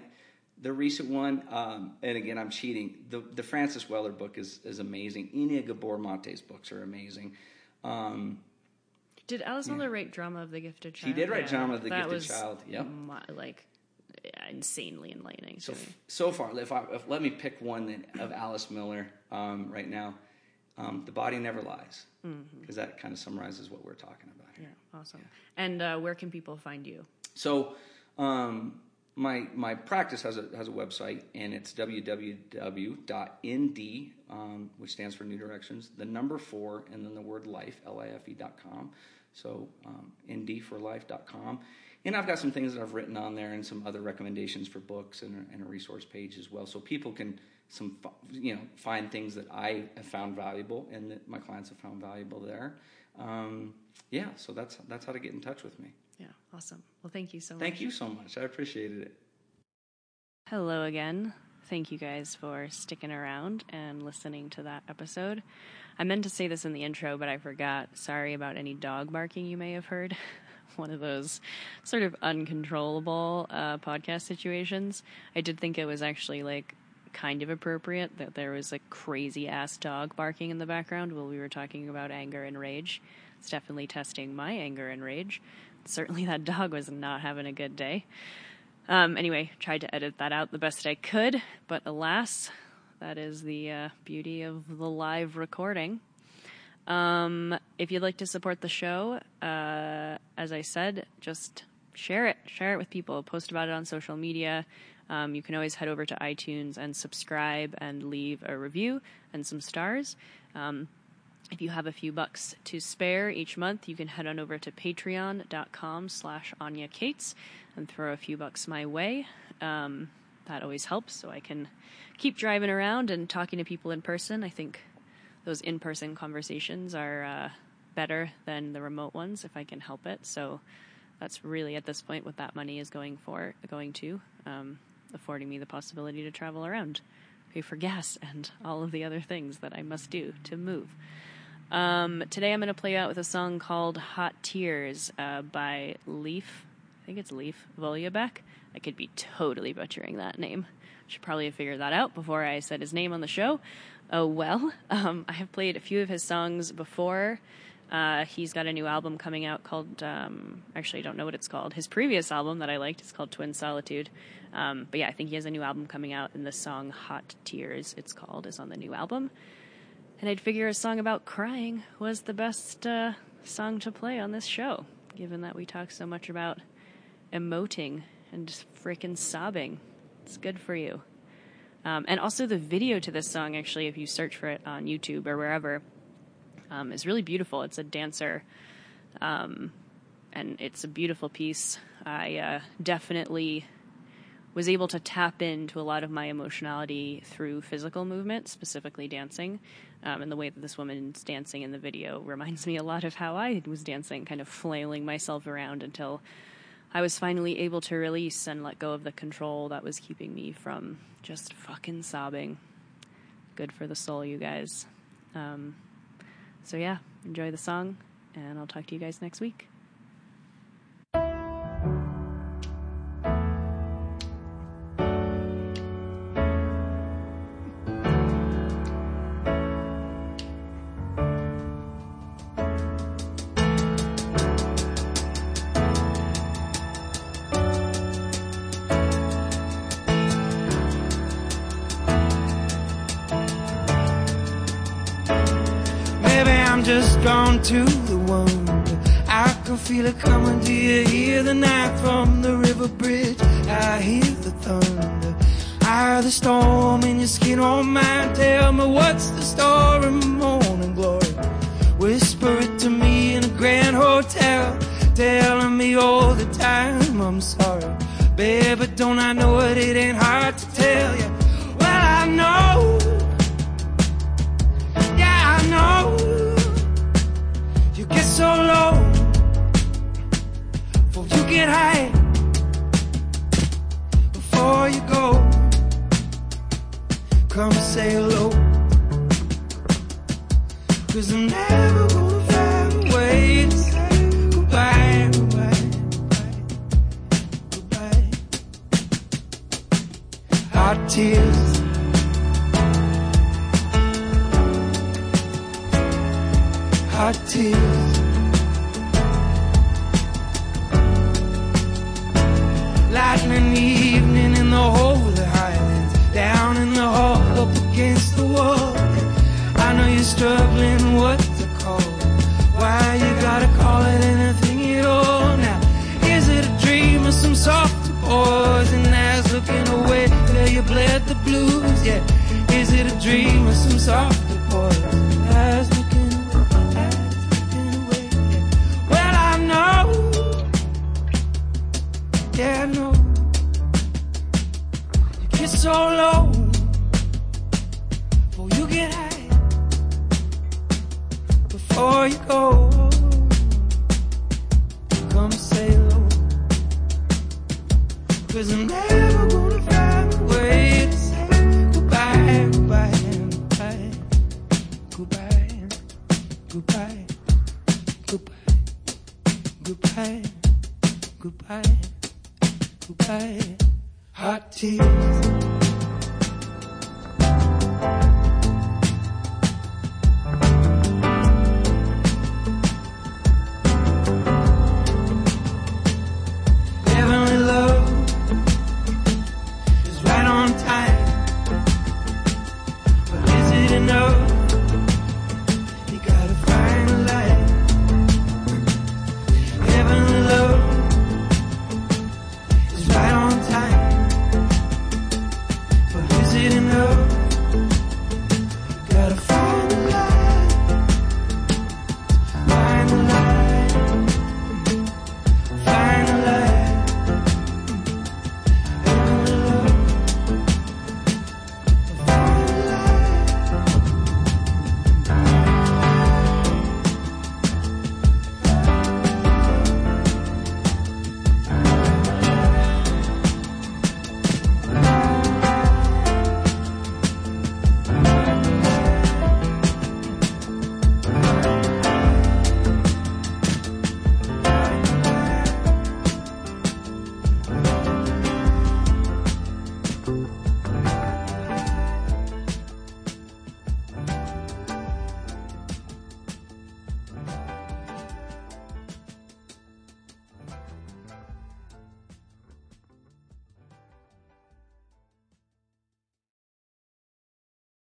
the recent one. Um, and again, I'm cheating. The the Francis Weller book is is amazing. Ina Gabor Mate's books are amazing. Um, Did Alice Miller write Drama of the Gifted Child? She did write Drama of the that Gifted Child, yep. like insanely enlightening. So so far, if I if, let me pick one that, of Alice Miller um, right now, um, "The Body Never Lies," because that kind of summarizes what we're talking about here. Yeah, awesome. And uh, where can people find you? So um, my my practice has a has a website, and it's www.nd, um, which stands for New Directions, the number four, and then the word life, L-I-F-E dot com. So um, nd4life.com. And I've got some things that I've written on there, and some other recommendations for books, and a, and a resource page as well, so people can some you know find things that I have found valuable and that my clients have found valuable there. Um, yeah, so that's that's how to get in touch with me. Yeah, awesome. Well, thank you so much. Thank you so much. I appreciated it. Hello again. Thank you guys for sticking around and listening to that episode. I meant to say this in the intro, but I forgot. Sorry about any dog barking you may have heard. [laughs] [laughs] One of those sort of uncontrollable uh, podcast situations. I did think it was actually like kind of appropriate that there was a crazy ass dog barking in the background while we were talking about anger and rage. It's definitely testing my anger and rage. Certainly, that dog was not having a good day. Um, anyway, tried to edit that out the best I could, but alas, that is the uh, beauty of the live recording. Um, if you'd like to support the show, uh, as I said, just share it, share it with people, post about it on social media. Um, you can always head over to iTunes and subscribe and leave a review and some stars. Um, if you have a few bucks to spare each month, you can head on over to patreon.com slash Anya Kaats and throw a few bucks my way. Um, that always helps so I can keep driving around and talking to people in person. I think those in person conversations are uh, better than the remote ones if I can help it. So that's really at this point what that money is going for, going to, um, affording me the possibility to travel around, pay for gas, [laughs] and all of the other things that I must do to move. Um, today I'm going to play out with a song called Hot Tears uh, by Leif. I think it's Leif Vollebekk. I could be totally butchering that name. Should probably have figured that out before I said his name on the show. Oh well. [laughs] Um, I have played a few of his songs before. Uh, he's got a new album coming out called, um, actually, I don't know what it's called. His previous album that I liked is called Twin Solitude. Um, but yeah, I think he has a new album coming out, and the song Hot Tears, it's called, is on the new album. And I'd figure a song about crying was the best uh, song to play on this show, given that we talk so much about emoting and just freaking sobbing. It's good for you. Um, and also, the video to this song, actually, if you search for it on YouTube or wherever, um, is really beautiful. It's a dancer, um, and it's a beautiful piece. I uh, definitely was able to tap into a lot of my emotionality through physical movement, specifically dancing. Um, and the way that this woman's dancing in the video reminds me a lot of how I was dancing, kind of flailing myself around until I was finally able to release and let go of the control that was keeping me from just fucking sobbing. Good for the soul, you guys. Um, so, yeah, enjoy the song, and I'll talk to you guys next week. Feel it coming. Do you hear the night from the river bridge? I hear the thunder. I hear the storm in your skin oh, on mine. Tell me what's the story, morning glory. Whisper it to me in a grand hotel, telling me all the time I'm sorry. Baby, don't I know it? It ain't hard to tell you. Well, I know. Yeah, I know You get so low get high before you go. Come say hello. Cause I'm never gonna find a way to say goodbye goodbye goodbye, our tears. Hot tears. Lightning evening in the holy highlands, down in the hall, up against the wall. I know you're struggling what to call. Why you gotta call it anything at all now? Is it a dream or some soft poison that's looking away? Till you bled the blues, yeah. Is it a dream or some soft poison go. Come I'm never gonna find a way to say goodbye, goodbye, goodbye, goodbye, goodbye, goodbye, goodbye, goodbye, hot tears.